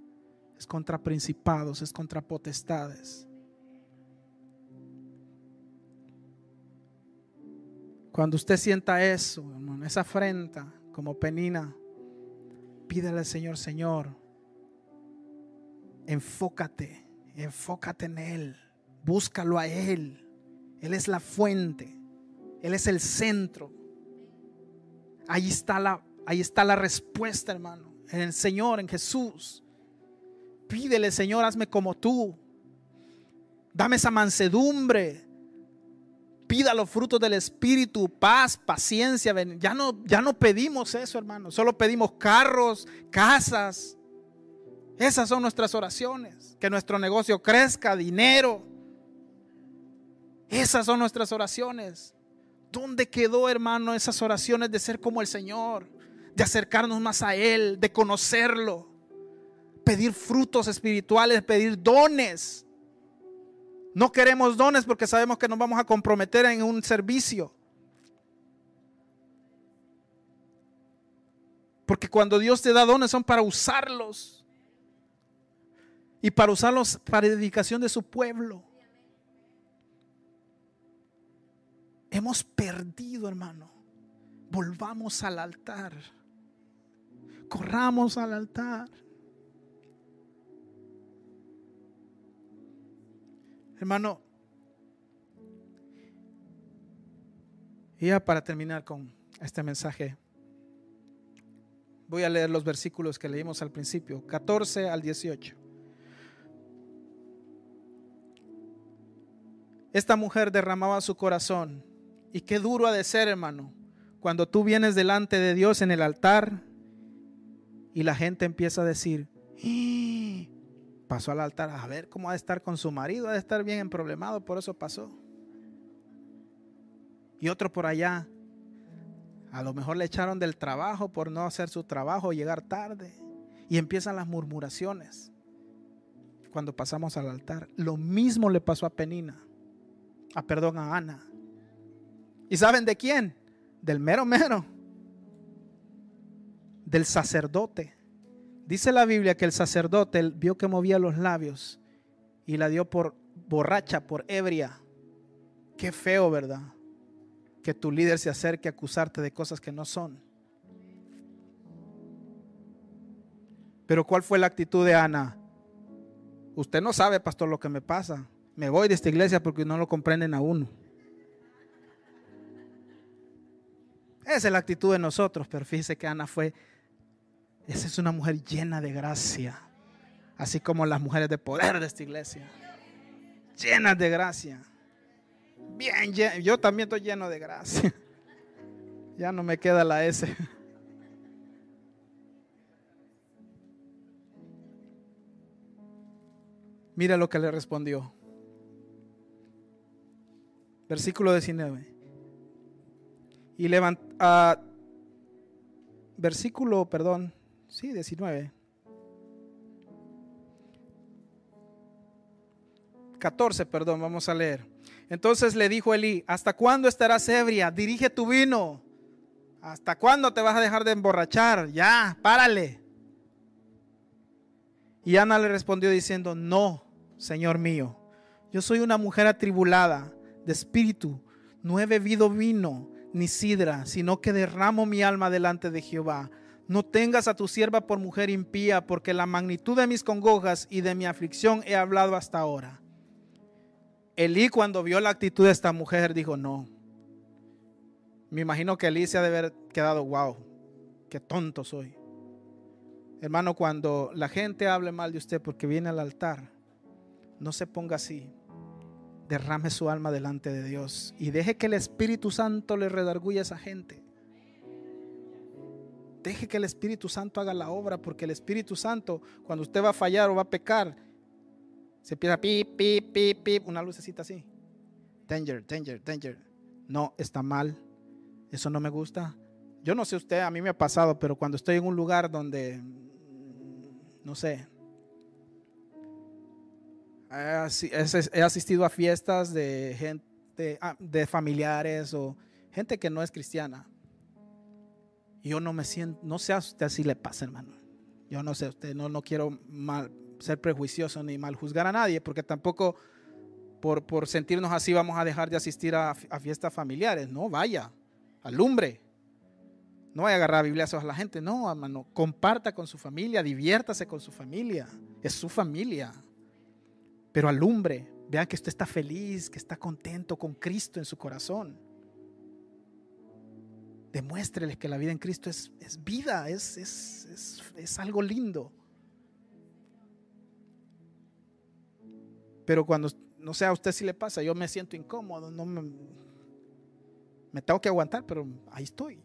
es contra principados, es contra potestades. Cuando usted sienta eso, hermano, esa afrenta como penina, pídele al Señor, Señor, enfócate, enfócate en Él, búscalo a Él. Él es la fuente, Él es el centro. Ahí está la Ahí está la respuesta, hermano. En el Señor, en Jesús. Pídele, Señor, hazme como tú. Dame esa mansedumbre. Pida los frutos del Espíritu, paz, paciencia. Ya no, ya no pedimos eso, hermano. Solo pedimos carros, casas. Esas son nuestras oraciones. Que nuestro negocio crezca, dinero. Esas son nuestras oraciones. ¿Dónde quedó, hermano, esas oraciones de ser como el Señor? De acercarnos más a Él, de conocerlo, pedir frutos espirituales, pedir dones. No queremos dones porque sabemos que nos vamos a comprometer en un servicio. Porque cuando Dios te da dones son para usarlos. Y para usarlos para dedicación de su pueblo. Hemos perdido, hermano. Volvamos al altar corramos al altar. Hermano, y ya para terminar con este mensaje, voy a leer los versículos que leímos al principio, 14 al 18. Esta mujer derramaba su corazón. Y qué duro ha de ser, hermano, cuando tú vienes delante de Dios en el altar y la gente empieza a decir, ¡Ah! pasó al altar a ver cómo ha de estar con su marido, ha de estar bien problemado, por eso pasó. Y otro por allá, a lo mejor le echaron del trabajo por no hacer su trabajo, llegar tarde. Y empiezan las murmuraciones cuando pasamos al altar. Lo mismo le pasó a Penina, a perdón, a Ana. ¿Y saben de quién? Del mero mero del sacerdote. Dice la Biblia que el sacerdote vio que movía los labios y la dio por borracha, por ebria. Qué feo, ¿verdad? Que tu líder se acerque a acusarte de cosas que no son. Pero ¿cuál fue la actitud de Ana? Usted no sabe, pastor, lo que me pasa. Me voy de esta iglesia porque no lo comprenden a uno. Esa es la actitud de nosotros, pero fíjese que Ana fue, esa es una mujer llena de gracia, así como las mujeres de poder de esta iglesia, llenas de gracia. Bien, yo también estoy lleno de gracia. [LAUGHS] Ya no me queda la S. [LAUGHS] Mira lo que le respondió. Versículo 19. Y levanta, ah, versículo, perdón, sí, 19. 14, perdón, vamos a leer. Entonces le dijo Elí, ¿hasta cuándo estarás ebria? Dirige tu vino. ¿Hasta cuándo te vas a dejar de emborrachar? Ya, párale. Y Ana le respondió diciendo, no, Señor mío, yo soy una mujer atribulada de espíritu, no he bebido vino ni sidra, sino que derramo mi alma delante de Jehová. No tengas a tu sierva por mujer impía, porque la magnitud de mis congojas y de mi aflicción he hablado hasta ahora. Elí cuando vio la actitud de esta mujer dijo, no. Me imagino que Elí se ha de haber quedado, wow, qué tonto soy. Hermano, cuando la gente hable mal de usted porque viene al altar, no se ponga así. Derrame su alma delante de Dios y deje que el Espíritu Santo le redarguya a esa gente. Deje que el Espíritu Santo haga la obra, porque el Espíritu Santo, cuando usted va a fallar o va a pecar, se empieza pip, pip, pip, pip, una lucecita así. Danger, danger, danger. No, está mal. Eso no me gusta. Yo no sé usted, a mí me ha pasado, pero cuando estoy en un lugar donde, no sé, he asistido a fiestas de gente, ah, de familiares o gente que no es cristiana. Yo no me siento, no sé a usted si le pasa, hermano. Yo no sé, usted no, no quiero mal, ser prejuicioso ni mal juzgar a nadie, porque tampoco por, sentirnos así vamos a dejar de asistir a, fiestas familiares. No, vaya, alumbre. No vaya a agarrar Biblias a la gente. No, hermano, comparta con su familia, diviértase con su familia. Es su familia pero alumbre. Vean que usted está feliz, que está contento con Cristo en su corazón. Demuéstreles que la vida en Cristo es, vida, es, es, algo lindo. Pero cuando, no sé, a usted si le pasa, yo me siento incómodo, no me, me tengo que aguantar, pero ahí estoy.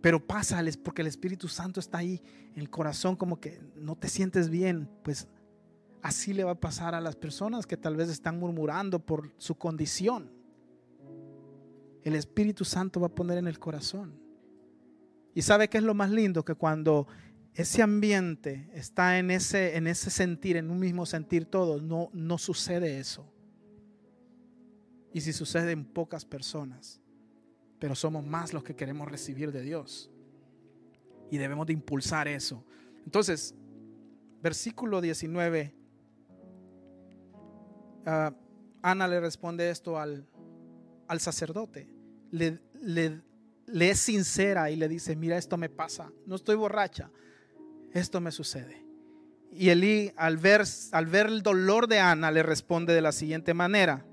Pero pásales porque el Espíritu Santo está ahí en el corazón, como que no te sientes bien, pues Así le va a pasar a las personas que tal vez están murmurando por su condición. El Espíritu Santo va a poner en el corazón. Y sabe qué es lo más lindo que cuando ese ambiente está en ese, en ese sentir, en un mismo sentir todo, no, no sucede eso. Y si sucede en pocas personas, pero somos más los que queremos recibir de Dios. Y debemos de impulsar eso. Entonces, versículo 19 Ah, Ana le responde esto al, sacerdote. Le, es sincera y le dice, mira, esto me pasa. No estoy borracha. Esto me sucede. Y Elí, al ver, al ver el dolor de Ana, le responde de la siguiente manera.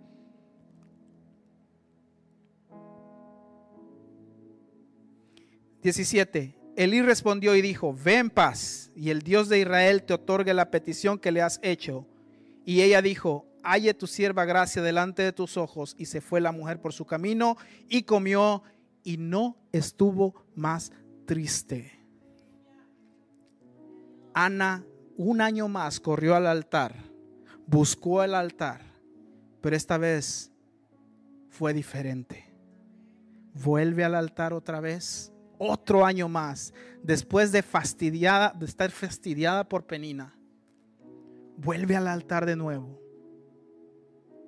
Diecisiete. Elí respondió y dijo, ve en paz y el Dios de Israel te otorgue la petición que le has hecho. Y ella dijo, halle tu sierva gracia delante de tus ojos. Y se fue la mujer por su camino y comió y no estuvo más triste. Ana un año más corrió al altar, buscó el altar, pero esta vez fue diferente. Vuelve al altar otra vez, otro año más, después de fastidiada, de estar fastidiada por Penina. Vuelve al altar de nuevo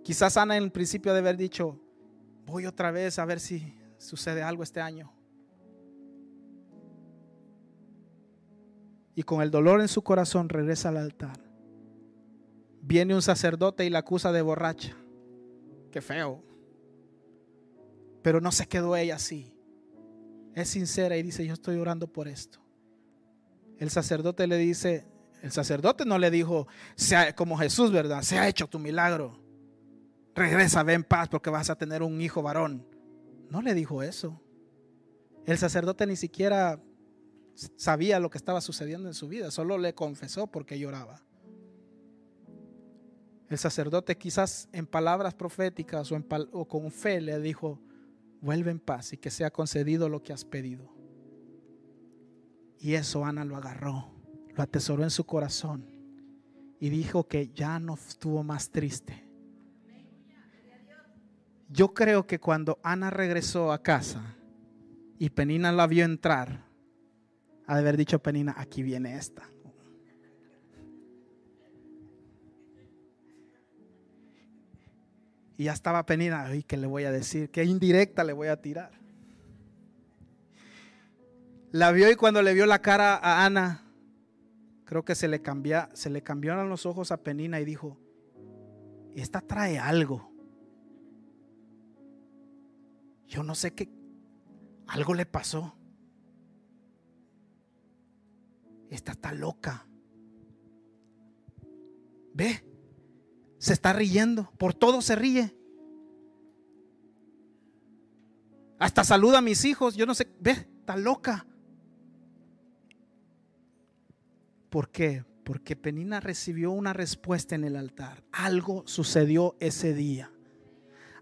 Quizás Ana en el principio de haber dicho, voy otra vez a ver si sucede algo este año. Y con el dolor en su corazón regresa al altar. Viene un sacerdote y la acusa de borracha. Qué feo. Pero no se quedó ella así. Es sincera y dice, yo estoy orando por esto. El sacerdote le dice, el sacerdote no le dijo, como Jesús, ¿verdad? Se ha hecho tu milagro. Regresa, ve en paz porque vas a tener un hijo varón. No le dijo eso. El sacerdote ni siquiera sabía lo que estaba sucediendo en su vida, solo le confesó porque lloraba. El sacerdote quizás en palabras proféticas o, o, con fe le dijo, vuelve en paz y que sea concedido lo que has pedido. Y eso Ana lo agarró, lo atesoró en su corazón y dijo que ya no estuvo más triste. Yo creo que cuando Ana regresó a casa y Penina la vio entrar, ha de haber dicho Penina, aquí viene esta. Y ya estaba Penina, ay, ¿qué le voy a decir? ¿Qué indirecta le voy a tirar? La vio y cuando le vio la cara a Ana, creo que se le, cambia, se le cambiaron los ojos a Penina y dijo, esta trae algo. Yo no sé qué, algo le pasó. Esta está loca. Ve, se está riendo, por todo se ríe. Hasta saluda a mis hijos, yo no sé, ve, está loca. ¿Por qué? Porque Penina recibió una respuesta en el altar. Algo sucedió ese día.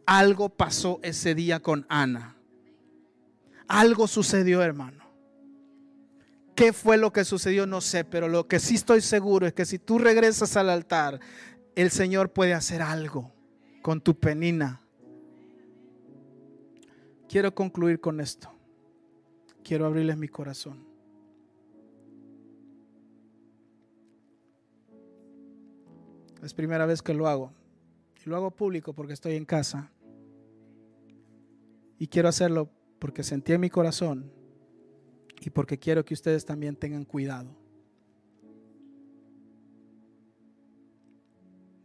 Algo pasó ese día con Ana. Algo sucedió, hermano. ¿Qué fue lo que sucedió? No sé, pero lo que sí estoy seguro es que si tú regresas al altar, el Señor puede hacer algo con tu penina. Quiero concluir con esto. Quiero abrirles mi corazón. Es primera vez que lo hago. Y lo hago público porque estoy en casa. Y quiero hacerlo porque sentí en mi corazón y porque quiero que ustedes también tengan cuidado.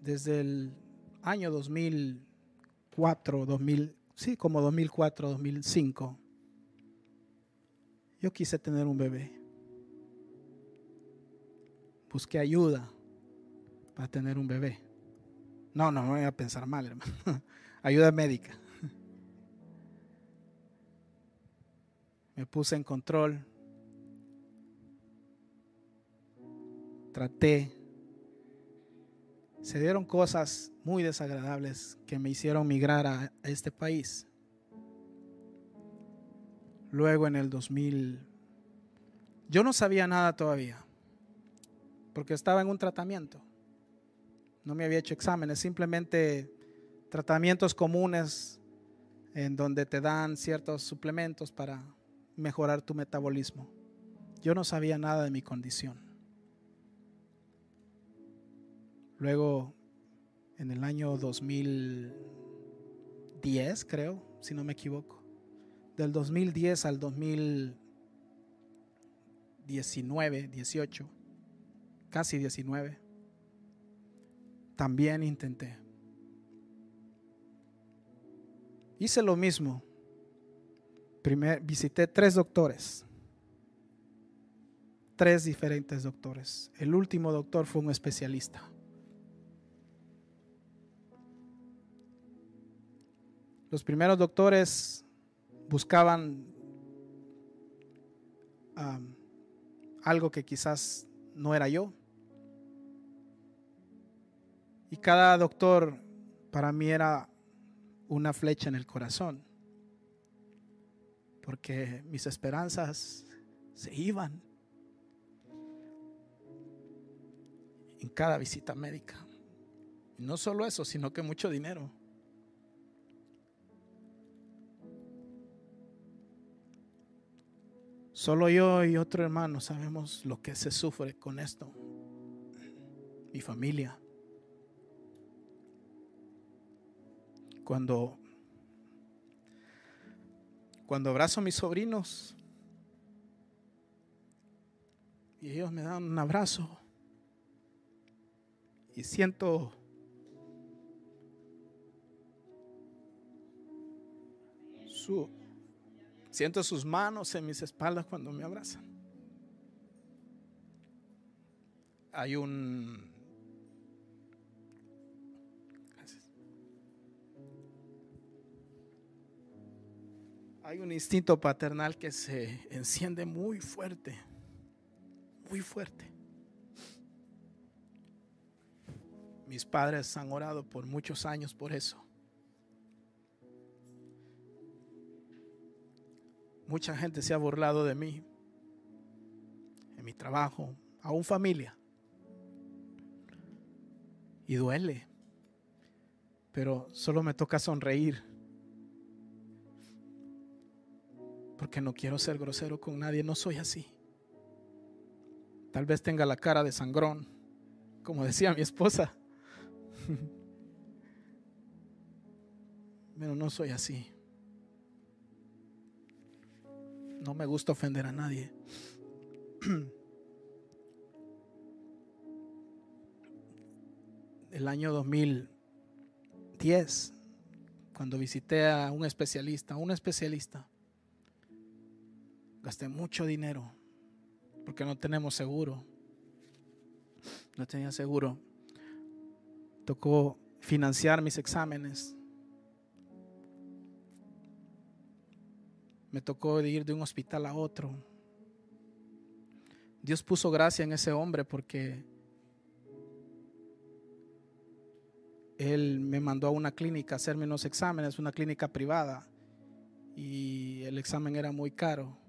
Desde el año 2004, 2000, sí, como 2004, 2005, yo quise tener un bebé. Busqué ayuda para tener un bebé. No, no, no voy a pensar mal, hermano. [LAUGHS] ayuda médica. Me puse en control. Traté. Se dieron cosas muy desagradables que me hicieron migrar a este país. Luego en el 2000, yo no sabía nada todavía, porque estaba en un tratamiento. No me había hecho exámenes, simplemente tratamientos comunes en donde te dan ciertos suplementos para mejorar tu metabolismo. Yo no sabía nada de mi condición. Luego, en el año 2010, creo, si no me equivoco, del 2010 al 2019, 18, casi 19, también intenté. Hice lo mismo Visité tres doctores, tres diferentes doctores. El último doctor fue un especialista. Los primeros doctores buscaban algo que quizás no era yo. Y cada doctor para mí era una flecha en el corazón porque mis esperanzas se iban en cada visita médica. Y no solo eso, sino que mucho dinero. Solo yo y otro hermano sabemos lo que se sufre con esto. Mi familia. Cuando cuando abrazo a mis sobrinos y ellos me dan un abrazo y siento su siento sus manos en mis espaldas cuando me abrazan. hay un hay un instinto paternal que se enciende muy fuerte, muy fuerte. Mis padres han orado por muchos años por eso. Mucha gente se ha burlado de mí, en mi trabajo, aún familia. Y duele, pero solo me toca sonreír. Porque no quiero ser grosero con nadie, no soy así. Tal vez tenga la cara de sangrón, como [LAUGHS] decía mi esposa. [LAUGHS] Pero no soy así. No me gusta ofender a nadie. [CLEARS THROAT] El año 2010, cuando visité a un especialista, un especialista, gasté mucho dinero porque no tenemos seguro. No tenía seguro. Tocó financiar mis exámenes. Me tocó ir de un hospital a otro. Dios puso gracia en ese hombre porque él me mandó a una clínica a hacerme unos exámenes, una clínica privada, y el examen era muy caro.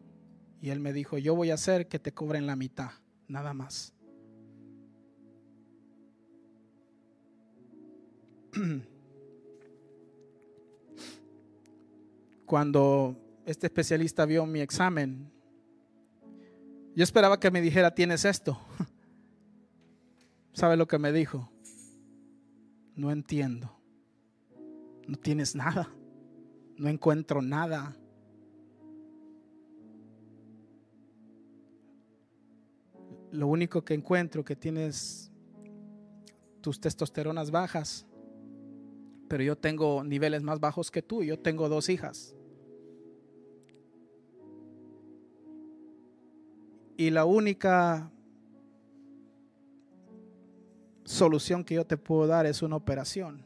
Y él me dijo, yo voy a hacer que te cobren la mitad, nada más. [CLEARS THROAT] Cuando este especialista vio mi examen, yo esperaba que me dijera, tienes esto. [LAUGHS] ¿Sabe lo que me dijo? No entiendo. No tienes nada. No encuentro nada. Lo único que encuentro que tienes tus testosteronas bajas, pero yo tengo niveles más bajos que tú. Yo tengo dos hijas. Y la única solución que yo te puedo dar es una operación.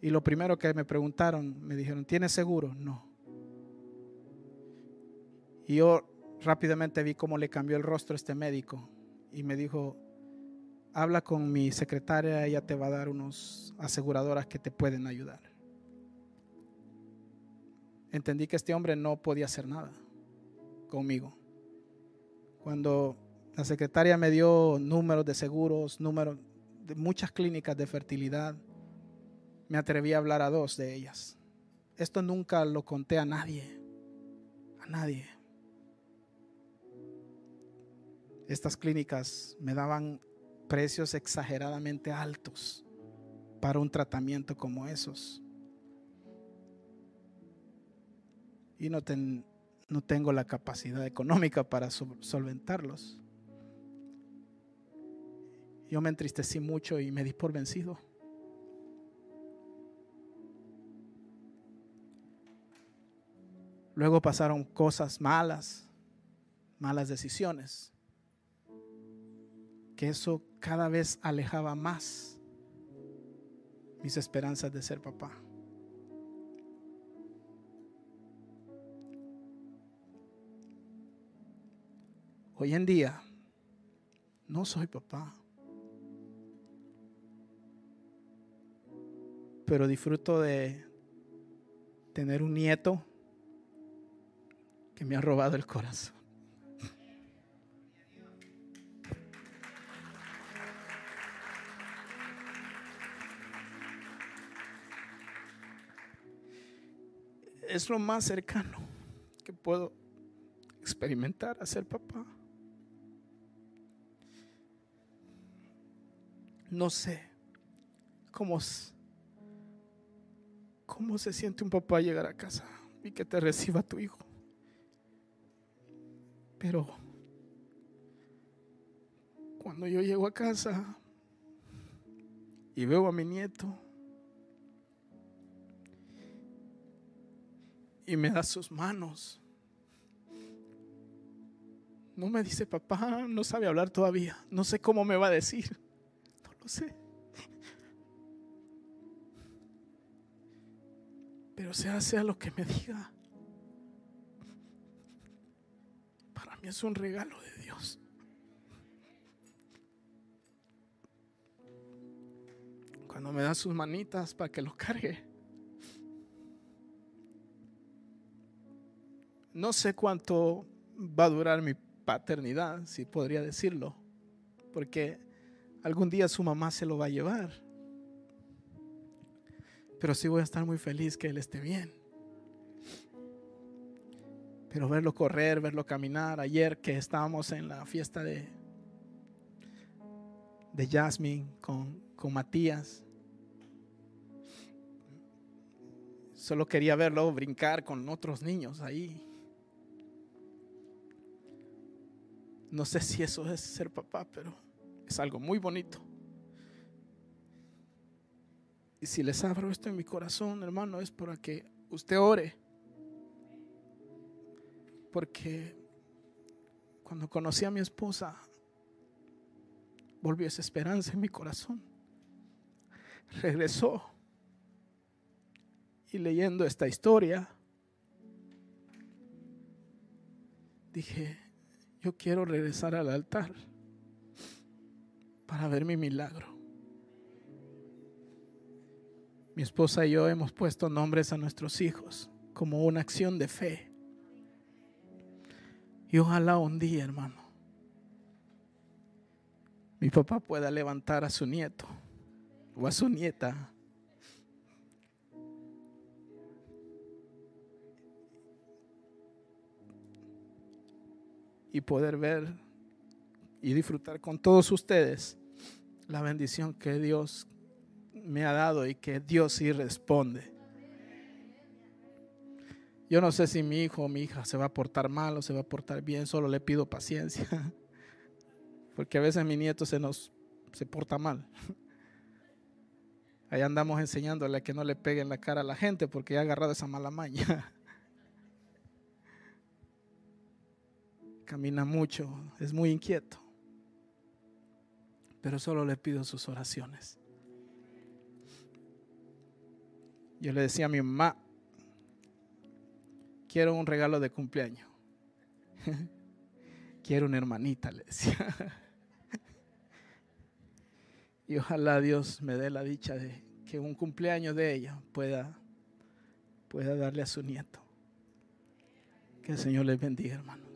Y lo primero que me preguntaron, me dijeron, ¿tienes seguro? No. Y yo rápidamente vi cómo le cambió el rostro a este médico y me dijo, habla con mi secretaria, ella te va a dar unos aseguradoras que te pueden ayudar. Entendí que este hombre no podía hacer nada conmigo. Cuando la secretaria me dio números de seguros, números de muchas clínicas de fertilidad, me atreví a hablar a dos de ellas. Esto nunca lo conté a nadie, a nadie. Estas clínicas me daban precios exageradamente altos para un tratamiento como esos. Y no, ten, no tengo la capacidad económica para solventarlos. Yo me entristecí mucho y me di por vencido. Luego pasaron cosas malas, malas decisiones, que eso cada vez alejaba más mis esperanzas de ser papá. Hoy en día no soy papá, pero disfruto de tener un nieto que me ha robado el corazón. Es lo más cercano que puedo experimentar a ser papá. No sé cómo, cómo se siente un papá llegar a casa y que te reciba tu hijo. Pero cuando yo llego a casa y veo a mi nieto y me da sus manos, No me dice, papá, no sabe hablar todavía. No sé cómo me va a decir. No lo sé. Pero sea, sea lo que me diga. Para mí es un regalo de Dios. Cuando me da sus manitas para que lo cargue. No sé cuánto va a durar mi paternidad, si podría decirlo, porque algún día su mamá se lo va a llevar. Pero sí voy a estar muy feliz que él esté bien. Pero verlo correr, verlo caminar. Ayer que estábamos en la fiesta de, de Jasmine con, con Matías. Solo quería verlo brincar con otros niños ahí. No sé si eso es ser papá, pero es algo muy bonito. Y si les abro esto en mi corazón, hermano, es para que usted ore. Porque cuando conocí a mi esposa, volvió esa esperanza en mi corazón. Regresó. Y leyendo esta historia, dije, yo quiero regresar al altar para ver mi milagro. Mi esposa y yo hemos puesto nombres a nuestros hijos como una acción de fe. Y ojalá un día, hermano, mi papá pueda levantar a su nieto o a su nieta y poder ver y disfrutar con todos ustedes la bendición que Dios me ha dado y que Dios sí responde. Yo no sé si mi hijo o mi hija se va a portar mal o se va a portar bien, solo le pido paciencia. [LAUGHS] Porque a veces mi nieto se nos se porta mal. Ahí andamos enseñándole a que no le pegue en la cara a la gente porque ha agarrado esa mala maña. [LAUGHS] camina mucho, es muy inquieto, pero solo le pido sus oraciones. Yo le decía a mi mamá, quiero un regalo de cumpleaños. [LAUGHS] quiero una hermanita, le decía. [LAUGHS] y ojalá Dios me dé la dicha de que un cumpleaños de ella pueda, pueda darle a su nieto. Que el Señor les bendiga, hermano.